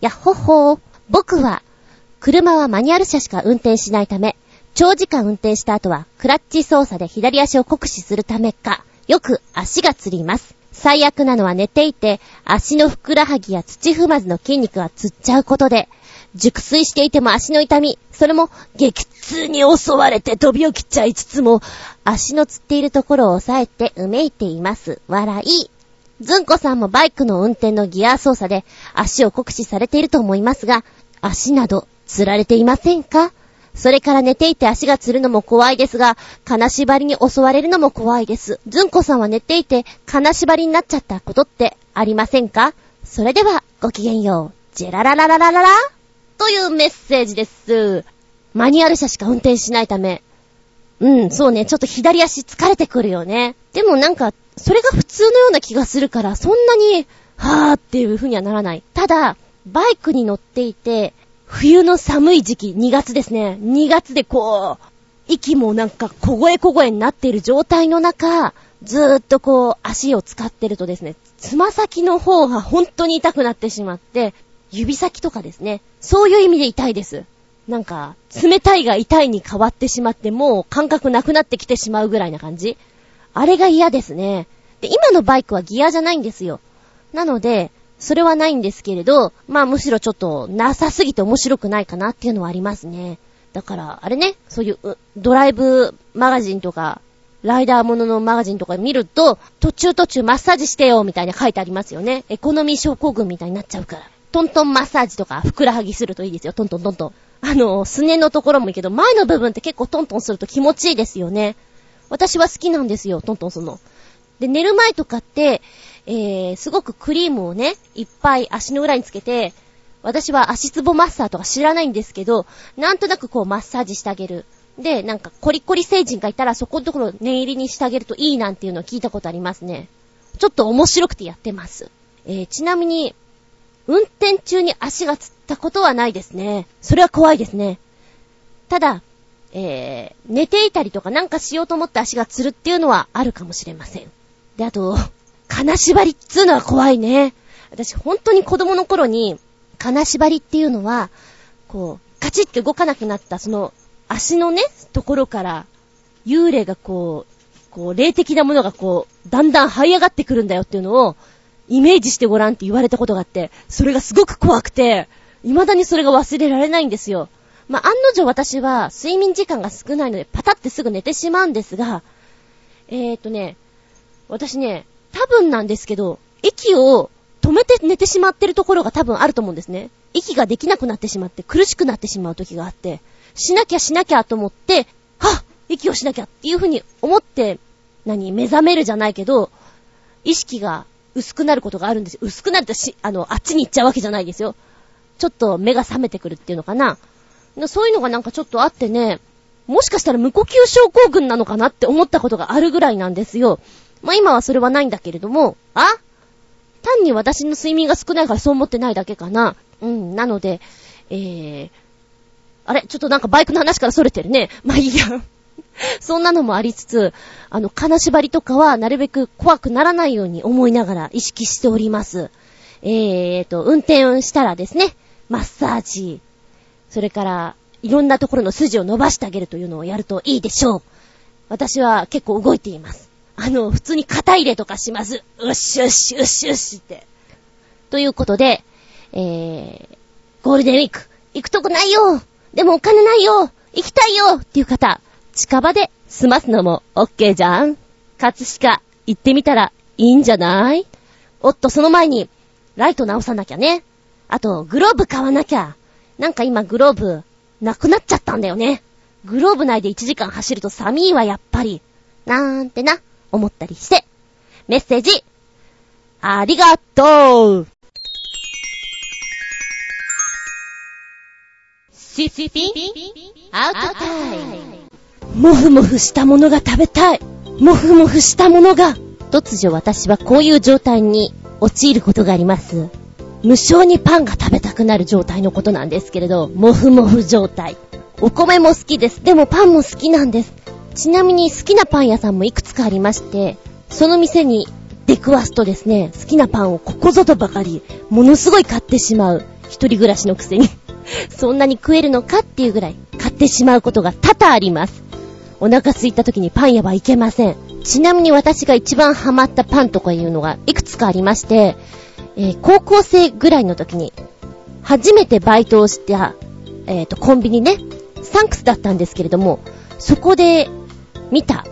やっほっほー。僕は、車はマニュアル車しか運転しないため、長時間運転した後は、クラッチ操作で左足を酷使するためか、よく足がつります。最悪なのは寝ていて、足のふくらはぎや土踏まずの筋肉がつっちゃうことで、熟睡していても足の痛み、それも激痛に襲われて飛び起きちゃいつつも、足のつっているところを押さえてうめいています。笑い。ずんこさんもバイクの運転のギア操作で足を酷使されていると思いますが、足などつられていませんか？それから寝ていて足がつるのも怖いですが、金縛りに襲われるのも怖いです。ずんこさんは寝ていて金縛りになっちゃったことってありませんか？それでは、ごきげんよう。ジェラララララララというメッセージです。マニュアル車しか運転しないため。うん、そうね、ちょっと左足疲れてくるよね。でもなんか、それが普通のような気がするから、そんなに、はーっていう風にはならない。ただ、バイクに乗っていて、冬の寒い時期、2月ですね。2月でこう、息もなんか小声小声になっている状態の中、ずーっとこう、足を使ってるとですね、つま先の方が本当に痛くなってしまって、指先とかですね、そういう意味で痛いです。なんか、冷たいが痛いに変わってしまって、もう感覚なくなってきてしまうぐらいな感じ。あれが嫌ですね。で、今のバイクはギアじゃないんですよ。なので、それはないんですけれど、まあむしろちょっとなさすぎて面白くないかなっていうのはありますね。だから、あれね、そういうドライブマガジンとか、ライダーもののマガジンとか見ると、途中途中マッサージしてよみたいな書いてありますよね。エコノミー症候群みたいになっちゃうから。トントンマッサージとか、ふくらはぎするといいですよ。トントントントン。あの、すねのところもいいけど、前の部分って結構トントンすると気持ちいいですよね。私は好きなんですよ、トントンするの。で、寝る前とかって、えー、すごくクリームをね、いっぱい足の裏につけて、私は足つぼマッサーとか知らないんですけど、なんとなくこうマッサージしてあげる。で、なんかコリコリ星人がいたらそこのところ念入りにしてあげるといいなんていうのを聞いたことありますね。ちょっと面白くてやってます。えー、ちなみに、運転中に足がつったことはないですね。それは怖いですね。ただ、えー、寝ていたりとかなんかしようと思って足がつるっていうのはあるかもしれません。で、あと、金縛りっつうのは怖いね。私本当に子供の頃に、金縛りっていうのは、こう、カチッて動かなくなったその足のね、ところから、幽霊がこう、こう、霊的なものがこう、だんだん這い上がってくるんだよっていうのを、イメージしてごらんって言われたことがあって、それがすごく怖くて、未だにそれが忘れられないんですよ。まあ、案の定私は睡眠時間が少ないのでパタってすぐ寝てしまうんですが、えーとね、私ね、多分なんですけど、息を止めて寝てしまってるところが多分あると思うんですね。息ができなくなってしまって苦しくなってしまう時があって、しなきゃしなきゃと思って、はっ息をしなきゃっていう風に思って、何、目覚めるじゃないけど、意識が薄くなることがあるんですよ。薄くなるとし、あの、あっちに行っちゃうわけじゃないですよ。ちょっと目が覚めてくるっていうのかな。そういうのがなんかちょっとあってね、もしかしたら無呼吸症候群なのかなって思ったことがあるぐらいなんですよ。まあ、今はそれはないんだけれども、あ？単に私の睡眠が少ないからそう思ってないだけかな。うん、なので、えー、あれ？ちょっとなんかバイクの話から逸れてるね。まあいいや。そんなのもありつつ、あの、金縛りとかはなるべく怖くならないように思いながら意識しております。えーと、運転したらですね、マッサージ、それから、いろんなところの筋を伸ばしてあげるというのをやるといいでしょう。私は結構動いています。あの、普通に肩入れとかします。うっしゅっしゅっしゅっしって。ということで、えー、ゴールデンウィーク、行くとこないよでもお金ないよ行きたいよっていう方、近場で済ますのも OK じゃん。葛飾、行ってみたらいいんじゃない？おっと、その前に、ライト直さなきゃね。あと、グローブ買わなきゃ。なんか今グローブ、なくなっちゃったんだよね。グローブ内で1時間走ると寒いわ、やっぱり。なーんてな、思ったりして。メッセージ、ありがとうシシピンアウトタイムもふもふしたものが食べたいもふもふしたものが突如私はこういう状態に陥ることがあります。無性にパンが食べたくなる状態のことなんですけれど、もふもふ状態。お米も好きです。でもパンも好きなんです。ちなみに好きなパン屋さんもいくつかありまして、その店に出くわすとですね、好きなパンをここぞとばかり、ものすごい買ってしまう。一人暮らしのくせに そんなに食えるのかっていうぐらい買ってしまうことが多々あります。お腹空いた時にパン屋はいけません。ちなみに私が一番ハマったパンとかいうのがいくつかありまして、えー、高校生ぐらいの時に、初めてバイトをした、えっ、ー、と、コンビニね、サンクスだったんですけれども、そこで見た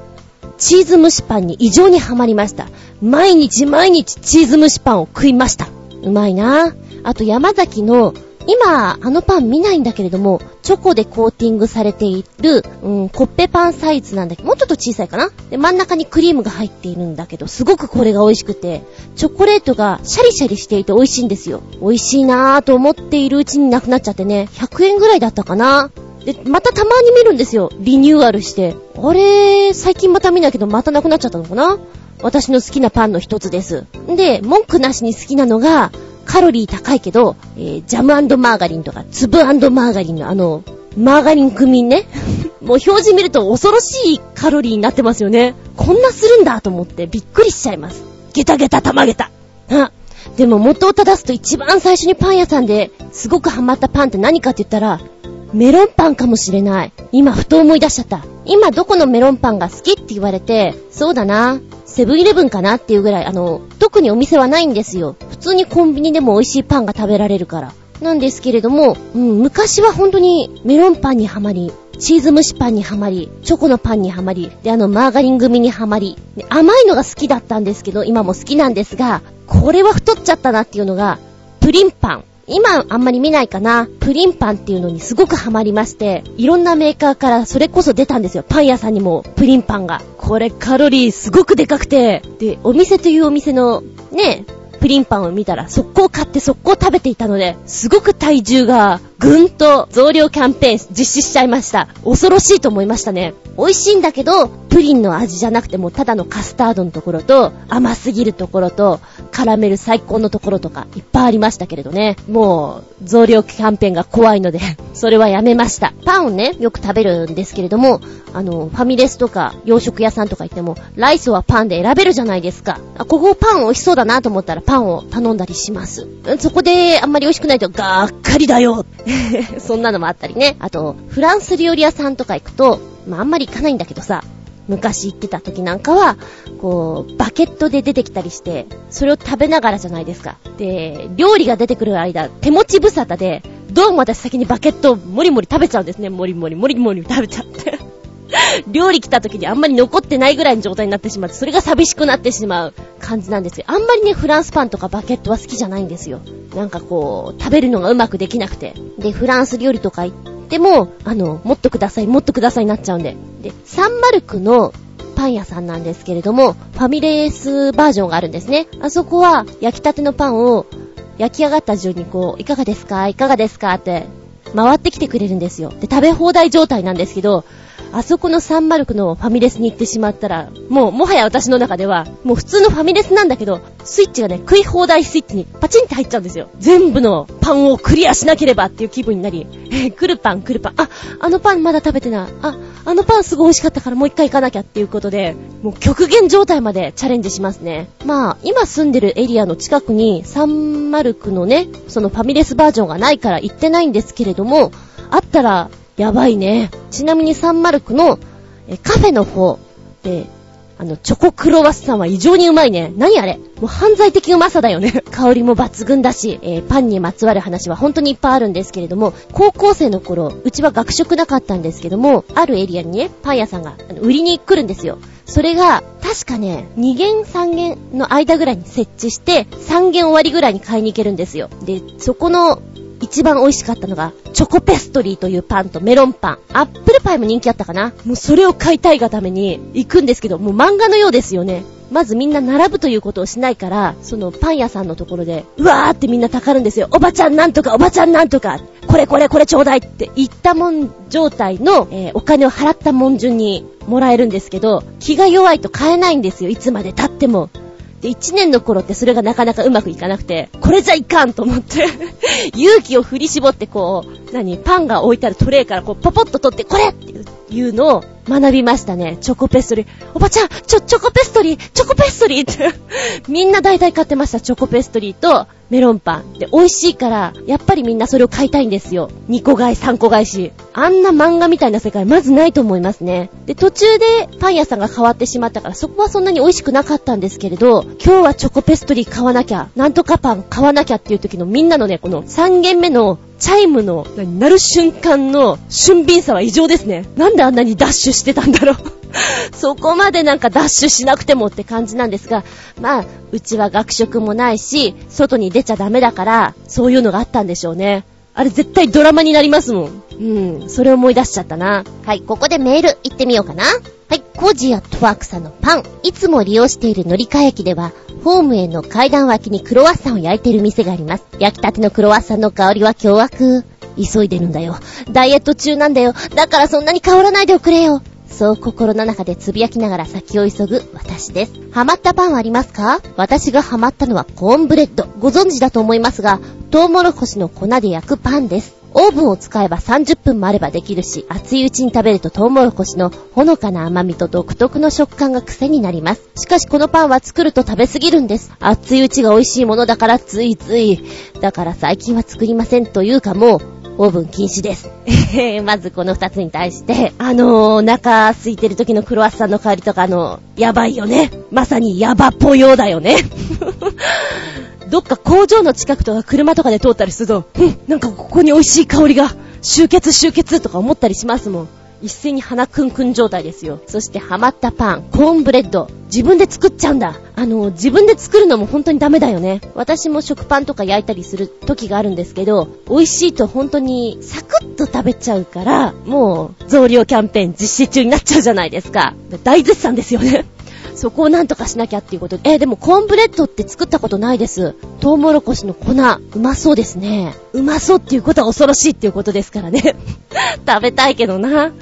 チーズ蒸しパンに異常にハマりました。毎日毎日チーズ蒸しパンを食いました。うまいなあと山崎の今、あのパン見ないんだけれども、チョコでコーティングされている、うん、コッペパンサイズなんだけど、もうちょっと小さいかな？で、真ん中にクリームが入っているんだけど、すごくこれが美味しくて、チョコレートがシャリシャリしていて美味しいんですよ。美味しいなぁと思っているうちになくなっちゃってね、100円ぐらいだったかなで、またたまに見るんですよ。リニューアルして。あれ、最近また見ないけど、またなくなっちゃったのかな？私の好きなパンの一つです。で、文句なしに好きなのが、カロリー高いけど、えー、ジャムマーガリンとか、粒マーガリンのあの、マーガリン組ね。もう表示見ると恐ろしいカロリーになってますよね。こんなするんだと思ってびっくりしちゃいます。ゲタゲタ玉ゲタ。あ、でも元を正すと一番最初にパン屋さんですごくハマったパンって何かって言ったら、メロンパンかもしれない。今ふと思い出しちゃった。今どこのメロンパンが好きって言われて、そうだな。セブンイレブンかなっていうぐらい、あの、特にお店はないんですよ。普通にコンビニでも美味しいパンが食べられるから。なんですけれども、うん、昔は本当にメロンパンにはまり、チーズ蒸しパンにはまり、チョコのパンにはまり、で、あの、マーガリン組にはまり、甘いのが好きだったんですけど、今も好きなんですが、これは太っちゃったなっていうのが、プリンパン。今あんまり見ないかな。プリンパンっていうのにすごくハマりまして、いろんなメーカーからそれこそ出たんですよ。パン屋さんにもプリンパンが。これカロリーすごくでかくて、で、お店というお店の、ね、プリンパンを見たら速攻買って速攻食べていたので、すごく体重がぐんと増量キャンペーン実施しちゃいました。恐ろしいと思いましたね。美味しいんだけど、プリンの味じゃなくてもただのカスタードのところと、甘すぎるところと、カラメル最高のところとか、いっぱいありましたけれどね。もう、増量キャンペーンが怖いので それはやめました。パンをね、よく食べるんですけれども、あの、ファミレスとか、洋食屋さんとか行っても、ライスはパンで選べるじゃないですか。あ、ここパン美味しそうだなと思ったらパンを頼んだりします。そこであんまり美味しくないと、がっかりだよ そんなのもあったりね。あと、フランス料理屋さんとか行くと、まあ、あんまり行かないんだけどさ、昔行ってた時なんかは、こう、バケットで出てきたりして、それを食べながらじゃないですか。で、料理が出てくる間、手持ち無沙汰で、どうも私先にバケットをもりもり食べちゃうんですね。もりもりもりもり食べちゃって。料理来た時にあんまり残ってないぐらいの状態になってしまって、それが寂しくなってしまう感じなんですよ。あんまりね、フランスパンとかバケットは好きじゃないんですよ。なんかこう、食べるのがうまくできなくて。で、フランス料理とか行っでも、あの、もっとください、もっとくださいになっちゃうんで。で、サンマルクのパン屋さんなんですけれども、ファミレースバージョンがあるんですね。あそこは焼きたてのパンを焼き上がった順にこう、いかがですかいかがですかって回ってきてくれるんですよ。で、食べ放題状態なんですけど、あそこのサンマルクのファミレスに行ってしまったら、もう、もはや私の中では、もう普通のファミレスなんだけど、スイッチがね、食い放題スイッチにパチンって入っちゃうんですよ。全部のパンをクリアしなければっていう気分になり、えー、来るパン来るパン、あ、あのパンまだ食べてない。あ、あのパンすごい美味しかったからもう一回行かなきゃっていうことで、もう極限状態までチャレンジしますね。まあ、今住んでるエリアの近くにサンマルクのね、そのファミレスバージョンがないから行ってないんですけれども、あったらやばいね。ちなみにサンマルクのえカフェの方で、あの、チョコクロワッサンは異常にうまいね。何あれ？もう犯罪的うまさだよね。香りも抜群だし、えー、パンにまつわる話は本当にいっぱいあるんですけれども、高校生の頃、うちは学食なかったんですけども、あるエリアにね、パン屋さんが売りに来るんですよ。それが、確かね、2弦3弦の間ぐらいに設置して、3弦終わりぐらいに買いに行けるんですよ。で、そこの一番美味しかったのが、チョコペストリーというパンとメロンパン。アップルパイも人気あったかな？もうそれを買いたいがために行くんですけど、もう漫画のようですよね。まずみんな並ぶということをしないから、そのパン屋さんのところで、うわーってみんなたかるんですよ。おばちゃんなんとか、おばちゃんなんとか、これこれこれちょうだいって言ったもん状態の、えー、お金を払ったもん順にもらえるんですけど、気が弱いと買えないんですよ。いつまで経っても。で、1年の頃ってそれがなかなかうまくいかなくて、これじゃいかんと思って 勇気を振り絞ってこう、何、パンが置いてあるトレイからこう、ポポッと取って、これっていうのを学びましたね。チョコペストリー。おばちゃん、ちょ、チョコペストリー、チョコペストリーって みんな大体買ってました。チョコペストリーとメロンパン。で、美味しいから、やっぱりみんなそれを買いたいんですよ。2個買い、3個買いし。あんな漫画みたいな世界、まずないと思いますね。で、途中でパン屋さんが変わってしまったから、そこはそんなに美味しくなかったんですけれど、今日はチョコペストリー買わなきゃ、なんとかパン買わなきゃっていう時のみんなのね、この3軒目のチャイムの、鳴る瞬間の俊敏さは異常ですね。なんであんなにダッシュしてたんだろう そこまでなんかダッシュしなくてもって感じなんですが、まあ、うちは学食もないし、外に出ちゃダメだから、そういうのがあったんでしょうね。あれ絶対ドラマになりますもん。うん、それ思い出しちゃったな。はい、ここでメール行ってみようかな。はい、コージアトワークさんのパン。いつも利用している乗り換え駅では、ホームへの階段脇にクロワッサンを焼いている店があります。焼きたてのクロワッサンの香りは凶悪。急いでるんだよ。ダイエット中なんだよ。だからそんなに香らないでおくれよ。そう心の中でつぶやきながら先を急ぐ私です。ハマったパンはありますか？私がハマったのはコーンブレッド。ご存知だと思いますが、トウモロコシの粉で焼くパンです。オーブンを使えば30分もあればできるし、熱いうちに食べるとトウモロコシのほのかな甘みと独特の食感が癖になります。しかしこのパンは作ると食べすぎるんです。熱いうちが美味しいものだからついつい。だから最近は作りませんというかもう、オーブン禁止です。まずこの二つに対して、あのー、中空いてる時のクロワッサンの香りとか、あのー、やばいよね。まさにヤバっぽようだよね。どっか工場の近くとか車とかで通ったりすると、うん、なんかここに美味しい香りが、集結集結とか思ったりしますもん。一斉に鼻くんくん状態ですよ。そしてハマったパン、コーンブレッド。自分で作っちゃうんだ。あの、自分で作るのも本当にダメだよね。私も食パンとか焼いたりする時があるんですけど、美味しいと本当にサクッと食べちゃうから、もう増量キャンペーン実施中になっちゃうじゃないですか。大絶賛ですよね。そこをなんとかしなきゃっていうことで。えー、でもコーンブレッドって作ったことないです。トウモロコシの粉、うまそうですね。うまそうっていうことは恐ろしいっていうことですからね。食べたいけどな。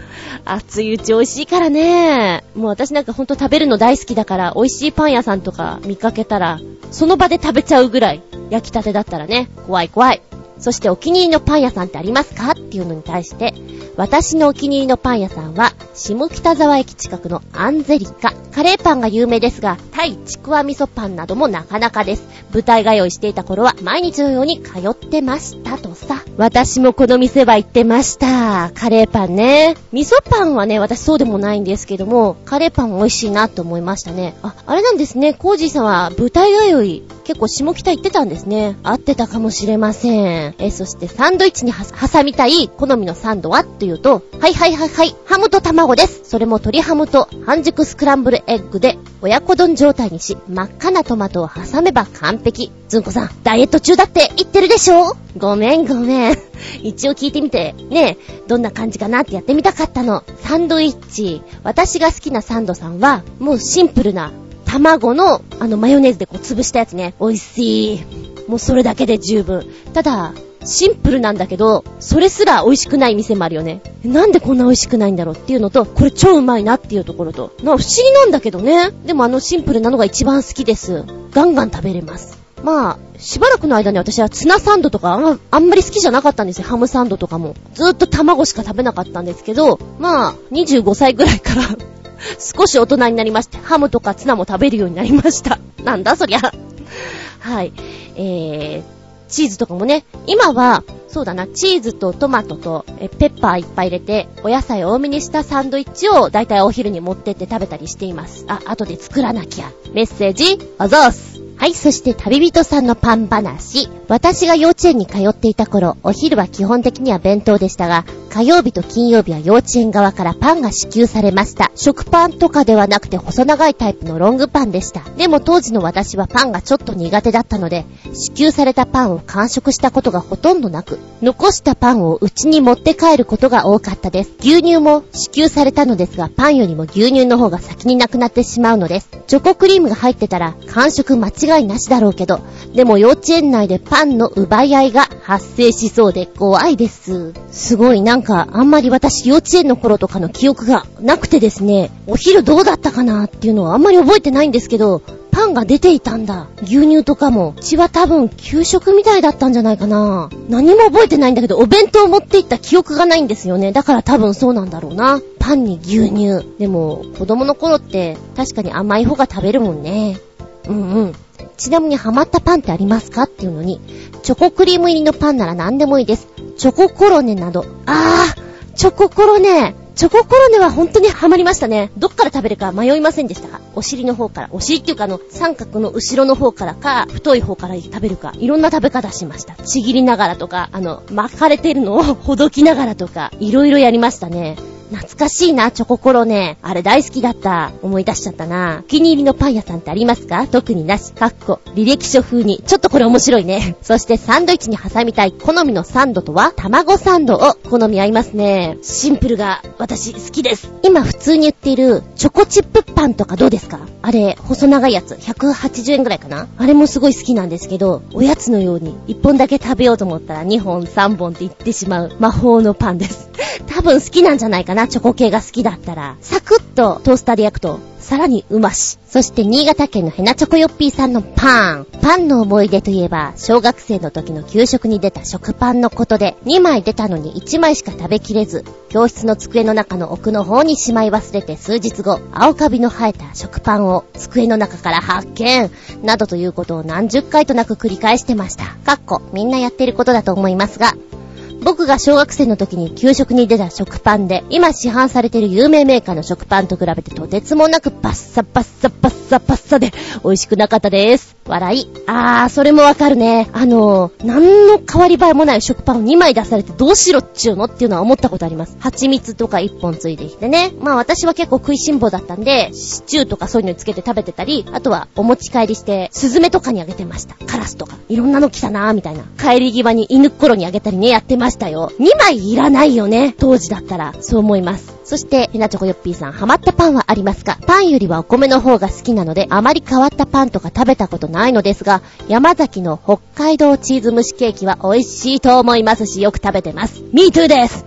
熱いうち美味しいからね。もう私なんかほんと食べるの大好きだから、美味しいパン屋さんとか見かけたら、その場で食べちゃうぐらい、焼きたてだったらね、怖い怖い。そしてお気に入りのパン屋さんってありますか？っていうのに対して、私のお気に入りのパン屋さんは、下北沢駅近くのアンゼリカ。カレーパンが有名ですが、タイちくわ味噌パンなどもなかなかです。舞台通いしていた頃は毎日のように通ってましたとさ。私もこの店は行ってました。カレーパンね。味噌パンはね、私そうでもないんですけども、カレーパン美味しいなと思いましたね。あ、あれなんですね。コージーさんは舞台通い結構下北行ってたんですね。合ってたかもしれません。え、そしてサンドイッチに挟みたい好みのサンドは？という言うと、はいはいはいはい、ハムと卵です。それも鶏ハムと半熟スクランブルエッグで親子丼状態にし、真っ赤なトマトを挟めば完璧。ずんこさん、ダイエット中だって言ってるでしょ？ごめんごめん。一応聞いてみて、ねえどんな感じかなってやってみたかったの。サンドイッチ。私が好きなサンドさんは、もうシンプルな卵の、あの、マヨネーズでこう潰したやつね。美味しい。もうそれだけで十分。ただ、シンプルなんだけど、それすら美味しくない店もあるよね。なんでこんな美味しくないんだろうっていうのと、これ超うまいなっていうところと。な、不思議なんだけどね。でもあのシンプルなのが一番好きです。ガンガン食べれます。まあ、しばらくの間に私はツナサンドとかああんまり好きじゃなかったんですよ。ハムサンドとかも。ずっと卵しか食べなかったんですけど、まあ、25歳ぐらいから少し大人になりまして、ハムとかツナも食べるようになりました。なんだそりゃ。はい。えー、チーズとかもね、今は、そうだな、チーズとトマトとえペッパーいっぱい入れて、お野菜多めにしたサンドイッチをだいたいお昼に持ってって食べたりしています。あ、後で作らなきゃ。メッセージ、おぞーす。はい、そして旅人さんのパン話。私が幼稚園に通っていた頃、お昼は基本的には弁当でしたが、火曜日と金曜日は幼稚園側からパンが支給されました。食パンとかではなくて細長いタイプのロングパンでした。でも当時の私はパンがちょっと苦手だったので、支給されたパンを完食したことがほとんどなく、残したパンを家に持って帰ることが多かったです。牛乳も支給されたのですが、パンよりも牛乳の方が先になくなってしまうのです。チョコクリームが入ってたら完食間違違いなしだろうけど、でも幼稚園内でパンの奪い合いが発生しそうで怖いです。すごいなんかあんまり私幼稚園の頃とかの記憶がなくてですね、お昼どうだったかなっていうのはあんまり覚えてないんですけど、パンが出ていたんだ。牛乳とかも。うちは多分給食みたいだったんじゃないかな。何も覚えてないんだけど、お弁当を持って行った記憶がないんですよね。だから多分そうなんだろうな。パンに牛乳。でも、子供の頃って確かに甘い方が食べるもんね。うんうん。ちなみにハマったパンってありますかっていうのに、チョコクリーム入りのパンなら何でもいいです。チョココロネなど。あー、チョココロネ。チョココロネは本当にハマりましたね。どっから食べるか迷いませんでしたか？お尻の方から。お尻っていうかあの、三角の後ろの方からか、太い方から食べるか。いろんな食べ方しました。ちぎりながらとか、あの、巻かれてるのをほどきながらとか、いろいろやりましたね。懐かしいな、チョココロネ。あれ大好きだった。思い出しちゃったな。お気に入りのパン屋さんってありますか？特になし。かっこ、履歴書風に。ちょっとこれ面白いね。そしてサンドイッチに挟みたい好みのサンドとは、卵サンドを好み合いますね。シンプルが私好きです。今普通に売っているチョコチップパンとかどうですか？あれ、細長いやつ。180円くらいかなあれもすごい好きなんですけど、おやつのように1本だけ食べようと思ったら2本3本って言ってしまう魔法のパンです。多分好きなんじゃないかな、チョコ系が好きだったら。サクッとトースターで焼くと、さらにうまし。そして新潟県のヘナチョコヨッピーさんのパン。パンの思い出といえば、小学生の時の給食に出た食パンのことで、2枚出たのに1枚しか食べきれず、教室の机の中の奥の方にしまい忘れて数日後、青カビの生えた食パンを机の中から発見などということを何十回となく繰り返してました。かっこ、みんなやってることだと思いますが、僕が小学生の時に給食に出た食パンで、今市販されている有名メーカーの食パンと比べてとてつもなくパッサパッサパッサパッサで美味しくなかったです。笑い。あー、それもわかるね。あのー、何の変わり映えもない食パンを2枚出されてどうしろっちゅうのっていうのは思ったことあります。蜂蜜とか1本ついてきてね。まあ私は結構食いしん坊だったんで、シチューとかそういうのにつけて食べてたり、あとはお持ち帰りして、スズメとかにあげてました。カラスとか。いろんなの来たなーみたいな。帰り際に犬っころにあげたりね、やってましたよ。2枚いらないよね。当時だったら。そう思います。そして、ヘナチョコヨッピーさん、ハマったパンはありますか？パンよりはお米の方が好きなので、あまり変わったパンとか食べたことないのですが、山崎の北海道チーズ蒸しケーキは美味しいと思いますし、よく食べてます。ミートゥーです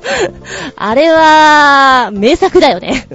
あれは、名作だよね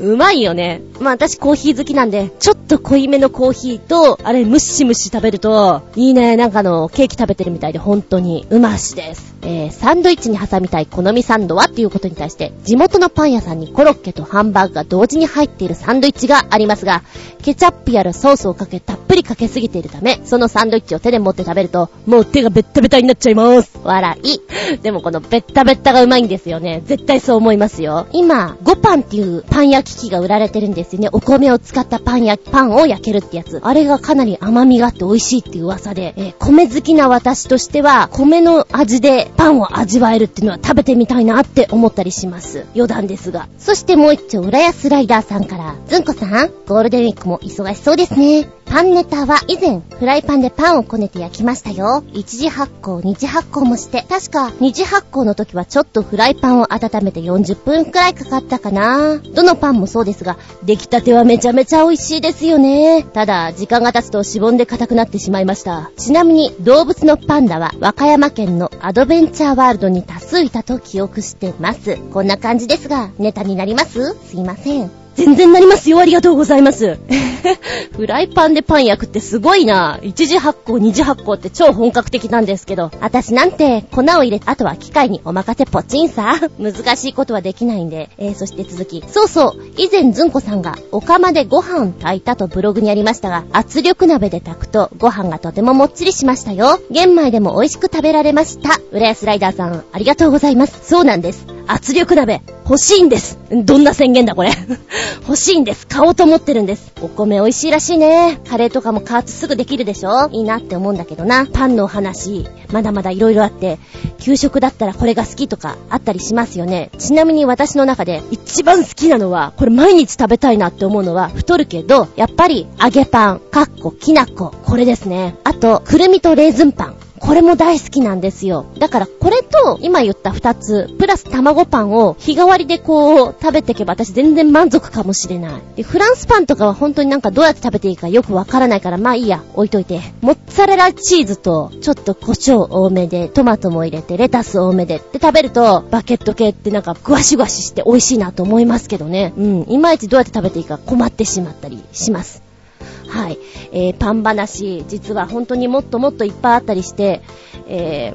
うまいよね。まあ私コーヒー好きなんで、ちょっと濃いめのコーヒーと、あれムシムシ食べると、いいね。なんかの、ケーキ食べてるみたいで本当に、うましです。えー、サンドイッチに挟みたい好みサンドはっていうことに対して、地元のパン屋さんにコロッケとハンバーグが同時に入っているサンドイッチがありますが、ケチャップやらソースをかけたぷりかけすぎているため、そのサンドイッチを手で持って食べると、もう手がベッタベタになっちゃいます。笑い。でもこのベッタベ方がうまいんですよね。絶対そう思いますよ。今、5パンっていうパン焼き器が売られてるんですよね。お米を使ったパン焼き、パンを焼けるってやつ。あれがかなり甘みがあって美味しいっていう噂で、え、米好きな私としては、米の味でパンを味わえるっていうのは食べてみたいなって思ったりします。余談ですが。そしてもう一丁、浦安ライダーさんから、ずんこさん、ゴールデンウィークも忙しそうですね。パンネタは以前フライパンでパンをこねて焼きましたよ。一次発酵、二次発酵もして、確か二次発酵の時はちょっとフライパンを温めて40分くらいかかったかな。どのパンもそうですが、出来たてはめちゃめちゃ美味しいですよね。ただ、時間が経つとしぼんで硬くなってしまいました。ちなみに、動物のパンダは和歌山県のアドベンチャーワールドに多数いたと記憶してます。こんな感じですが、ネタになります？すいません。全然なりますよ。ありがとうございます。フライパンでパン焼くってすごいな。一次発酵、二次発酵って超本格的なんですけど、私なんて粉を入れて、あとは機械にお任せポチンさ。難しいことはできないんで、えー、そして続き。そうそう、以前ずんこさんがお釜でご飯炊いたとブログにありましたが、圧力鍋で炊くとご飯がとてももっちりしましたよ。玄米でも美味しく食べられました。浦安ライダーさん、ありがとうございます。そうなんです。圧力鍋、欲しいんです。どんな宣言だこれ。欲しいんです。買おうと思ってるんです。お米美味しいらしいね。カレーとかも加圧すぐできるでしょいいなって思うんだけどな。パンのお話、まだまだ色々あって、給食だったらこれが好きとかあったりしますよね。ちなみに私の中で一番好きなのは、これ毎日食べたいなって思うのは、太るけど、やっぱり揚げパン、かっこきなこ、これですね。あと、くるみとレーズンパン。これも大好きなんですよ。だからこれと今言った二つ、プラス卵パンを日替わりでこう食べていけば私全然満足かもしれない。で、フランスパンとかは本当になんかどうやって食べていいかよくわからないからまあいいや、置いといて。モッツァレラチーズとちょっと胡椒多めで、トマトも入れて、レタス多めでって食べると、バケット系ってなんかグワシグワシして美味しいなと思いますけどね。うん、いまいちどうやって食べていいか困ってしまったりします。はい。えー、パン話、実は本当にもっともっといっぱいあったりして、え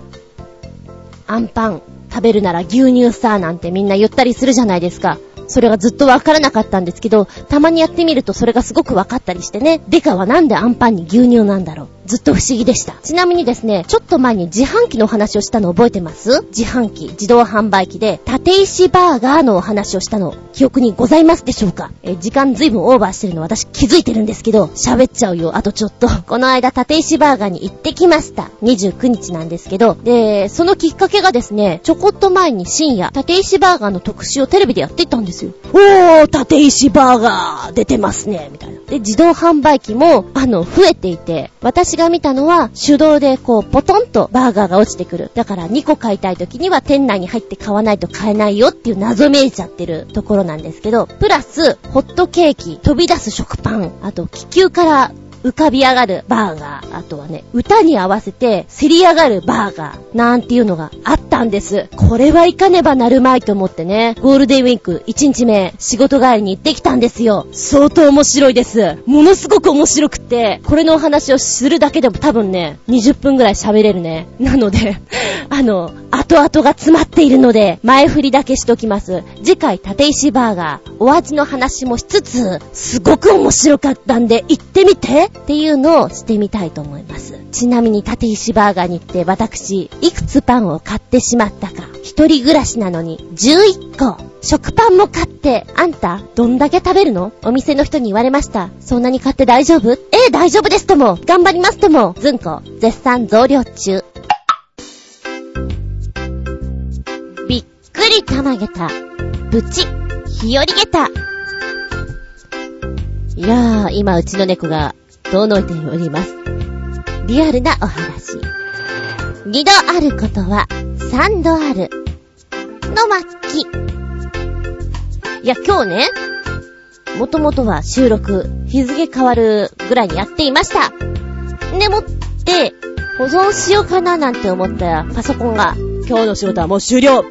ー、アンパン食べるなら牛乳さ、なんてみんな言ったりするじゃないですか。それがずっとわからなかったんですけど、たまにやってみるとそれがすごくわかったりしてね。デカはなんでアンパンに牛乳なんだろう。ずっと不思議でした。ちなみにですね、ちょっと前に自販機のお話をしたの覚えてます？自販機、自動販売機で、縦石バーガーのお話をしたの、記憶にございますでしょうか？え、時間ずいぶんオーバーしてるの私気づいてるんですけど、喋っちゃうよ、あとちょっと。この間、縦石バーガーに行ってきました。29日なんですけど、で、そのきっかけがですね、ちょこっと前に深夜、縦石バーガーの特集をテレビでやっていたんですよ。おー、縦石バーガー出てますね、みたいな。で、自動販売機も、あの、増えていて、私が見たのは、手動でこう、ポトンとバーガーが落ちてくる。だから2個買いたい時には店内に入って買わないと買えないよっていう謎めいちゃってるところなんですけど、プラス、ホットケーキ、飛び出す食パン、あと気球から浮かび上がるバーガー、あとはね、歌に合わせて競り上がるバーガー、なんていうのがあったんです。これはいかねばなるまいと思ってね、ゴールデンウィーク1日目、仕事帰りに行ってきたんですよ。相当面白いです。ものすごく面白くって、これのお話をするだけでも多分ね、20分ぐらい喋れるね。なので、あの、後々が詰まっているので、前振りだけしときます。次回、立石バーガー、お味の話もしつつ、すごく面白かったんで、行ってみてっていうのをしてみたいと思います。ちなみに、立石バーガーに行って、私、いくつパンを買ってしまったか。一人暮らしなのに、11個。食パンも買って、あんた、どんだけ食べるの？お店の人に言われました。そんなに買って大丈夫？ええ、大丈夫ですとも。頑張りますとも。ずんこ、絶賛増量中。びっくりたまげた、ぶち、日和げた。いやー、今うちの猫が、どのいております？リアルなお話。二度あることは、三度ある。の巻。いや、今日ね、もともとは収録、日付変わるぐらいにやっていました。でもって、保存しようかななんて思ったら、パソコンが、今日の仕事はもう終了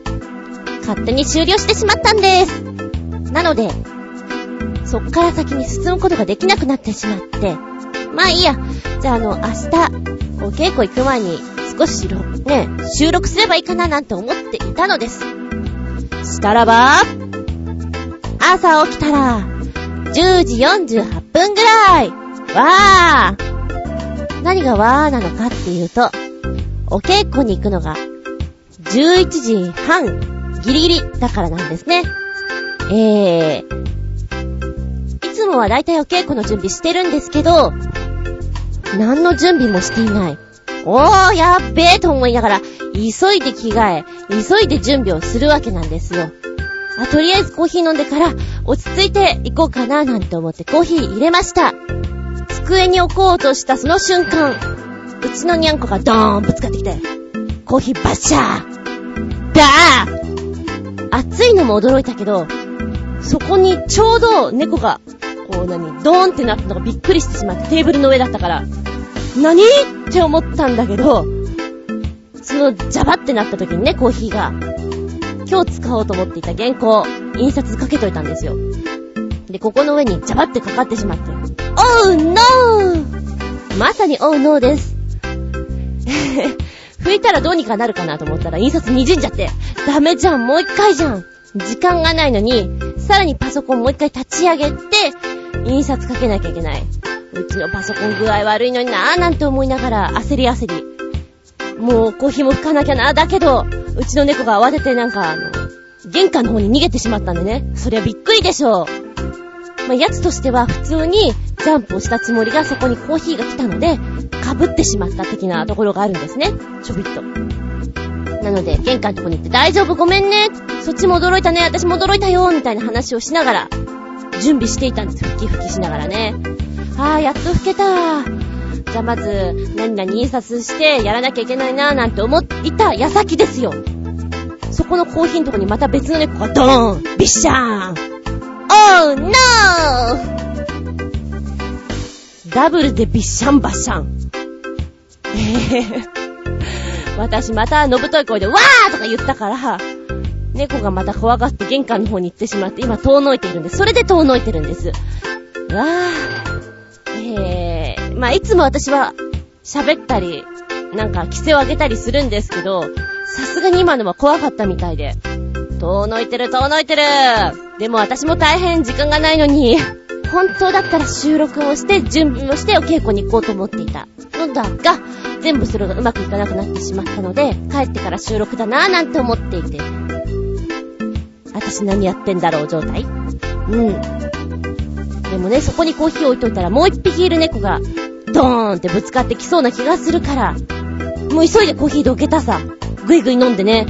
勝手に終了してしまったんです。なので、そっから先に進むことができなくなってしまって、まあいいや。じゃああの、明日、お稽古行く前に少しね、収録すればいいかななんて思っていたのです。したらば、朝起きたら、10時48分ぐらい。わー。何がわーなのかっていうと、お稽古に行くのが11時半、ギリギリだからなんですね。えー、もはだいたいお稽古の準備してるんですけど、何の準備もしていない。おー、やっべえと思いながら、急いで着替え、急いで準備をするわけなんですよ。あ、とりあえずコーヒー飲んでから落ち着いて行こうかななんて思ってコーヒー入れました。机に置こうとしたその瞬間、うちのにゃんこがドーンぶつかってきて、コーヒーバッシャーダー熱いのも驚いたけど、そこにちょうど猫が、こう何、ドーンってなったのがびっくりしてしまってテーブルの上だったから、何？って思ったんだけど、そのジャバってなった時にね、コーヒーが、今日使おうと思っていた原稿、印刷かけといたんですよ。で、ここの上にジャバってかかってしまって、オーノーまさにオーノーです。拭いたらどうにかなるかなと思ったら印刷滲んじゃって、ダメじゃん、もう一回じゃん。時間がないのに、さらにパソコンもう一回立ち上げて、印刷かけなきゃいけない。うちのパソコン具合悪いのになーなんて思いながら焦り焦り。もうコーヒーも拭かなきゃなぁ。だけど、うちの猫が慌ててなんかあの、玄関の方に逃げてしまったんでね。そりゃびっくりでしょう。まあ、やつとしては普通にジャンプをしたつもりがそこにコーヒーが来たので、被ってしまった的なところがあるんですね。ちょびっと。なので、玄関のとこに行って大丈夫ごめんね。そっちも驚いたね。私も驚いたよ。みたいな話をしながら、準備していたんです。ふきふきしながらね。あー、やっと吹けた。じゃあまず、何々印刷してやらなきゃいけないなーなんて思っていた矢先ですよ。そこのコーヒーのとこにまた別の猫がドーンビッシャーン !Oh no! ダブルでビッシャンバッシャン。えー、私またのぶとい声でわーとか言ったから、猫がまた怖がって玄関の方に行ってしまって今遠のいているんです。それで遠のいてるんです。わー。えー、まあ、いつも私は喋ったり、なんか規制を上げたりするんですけど、さすがに今のは怖かったみたいで。遠のいてる、遠のいてるでも私も大変時間がないのに、本当だったら収録をして、準備をしてお稽古に行こうと思っていたのだが、全部それがうまくいかなくなってしまったので、帰ってから収録だなぁなんて思っていて。私何やってんだろう状態？うん。でもね、そこにコーヒー置いといたらもう一匹いる猫が、ドーンってぶつかってきそうな気がするから、もう急いでコーヒーどけたさ。ぐいぐい飲んでね。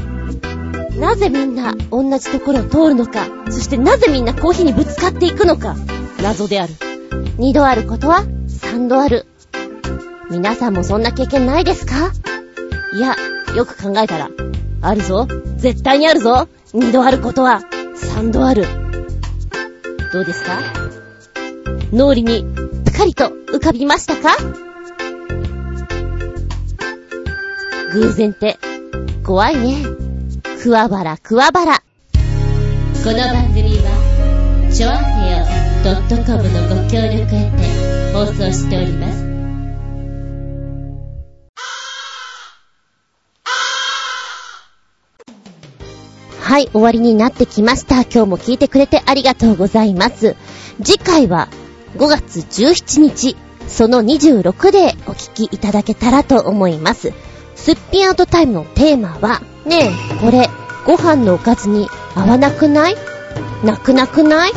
なぜみんな同じところを通るのか、そしてなぜみんなコーヒーにぶつかっていくのか、謎である。二度あることは三度ある。皆さんもそんな経験ないですか？いや、よく考えたら、あるぞ。絶対にあるぞ。二度あることは三度ある。どうですか？脳裏にぷかりと浮かびましたか？偶然って怖いね。くわばらくわばら。この番組は、ちょあへよ .com のご協力へて放送しております。はい、終わりになってきました。今日も聞いてくれてありがとうございます。次回は5月17日、その26でお聞きいただけたらと思います。すっぴんアウトタイムのテーマは、ねえ、これ、ご飯のおかずに合わなくない？なくなくない？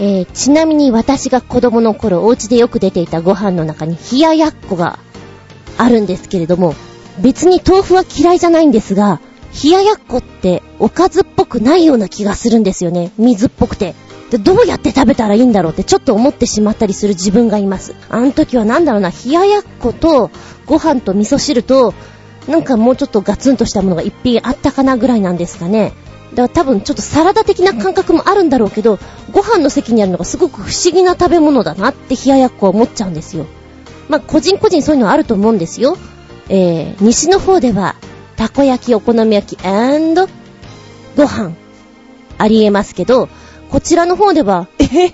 えー、ちなみに私が子供の頃お家でよく出ていたご飯の中に冷ややっこがあるんですけれども、別に豆腐は嫌いじゃないんですが、冷ややっこっておかずっぽくないような気がするんですよね。水っぽくて。で、どうやって食べたらいいんだろうってちょっと思ってしまったりする自分がいます。あの時はなんだろうな、冷ややっことご飯と味噌汁と、なんかもうちょっとガツンとしたものが一品あったかなぐらいなんですかね。だから多分ちょっとサラダ的な感覚もあるんだろうけど、ご飯の席にあるのがすごく不思議な食べ物だなって冷ややっこは思っちゃうんですよ。まあ、個人個人そういうのはあると思うんですよ。えー、西の方では、たこ焼き、お好み焼き、ご飯、ありえますけど、こちらの方では、え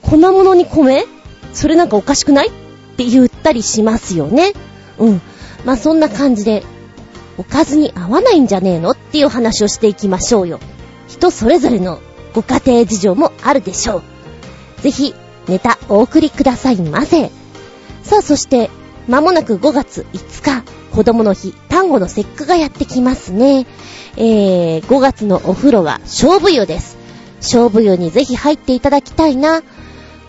粉物に米？それなんかおかしくない？って言ったりしますよね。うん。まあ、そんな感じで、おかずに合わないんじゃねえの？っていう話をしていきましょうよ。人それぞれのご家庭事情もあるでしょう。ぜひ、ネタお送りくださいませ。さあ、そして、まもなく5月5日、子供の日、単語の節句がやってきますね。えー、5月のお風呂は勝負湯です。勝負湯にぜひ入っていただきたいな。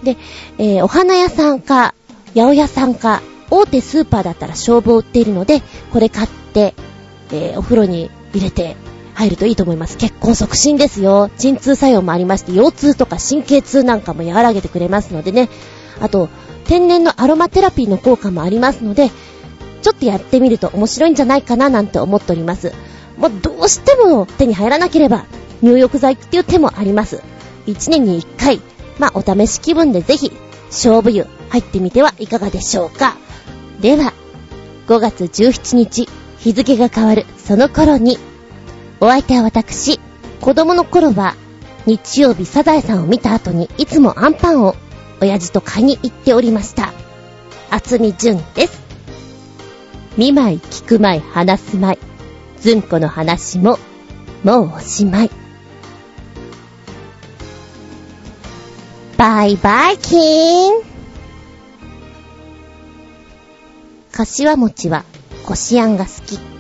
で、えー、お花屋さんか、八百屋さんか、大手スーパーだったら勝負を売っているので、これ買って、えー、お風呂に入れて入るといいと思います。結婚促進ですよ。鎮痛作用もありまして、腰痛とか神経痛なんかも和らげてくれますのでね。あと、天然のアロマテラピーの効果もありますので、ちょっとやってみると面白いんじゃないかななんて思っております。もうどうしても手に入らなければ、入浴剤っていう手もあります。1年に1回、まあお試し気分でぜひ、勝負湯入ってみてはいかがでしょうか。では、5月17日、日付が変わるその頃に、お相手は私、子供の頃は、日曜日サザエさんを見た後にいつもアンパンを親父と買いに行っておりました。厚み純です。見舞い聞く舞い話す舞い。ずんこの話も、もうおしまい。バイバイキーン柏餅はこしあんが好き。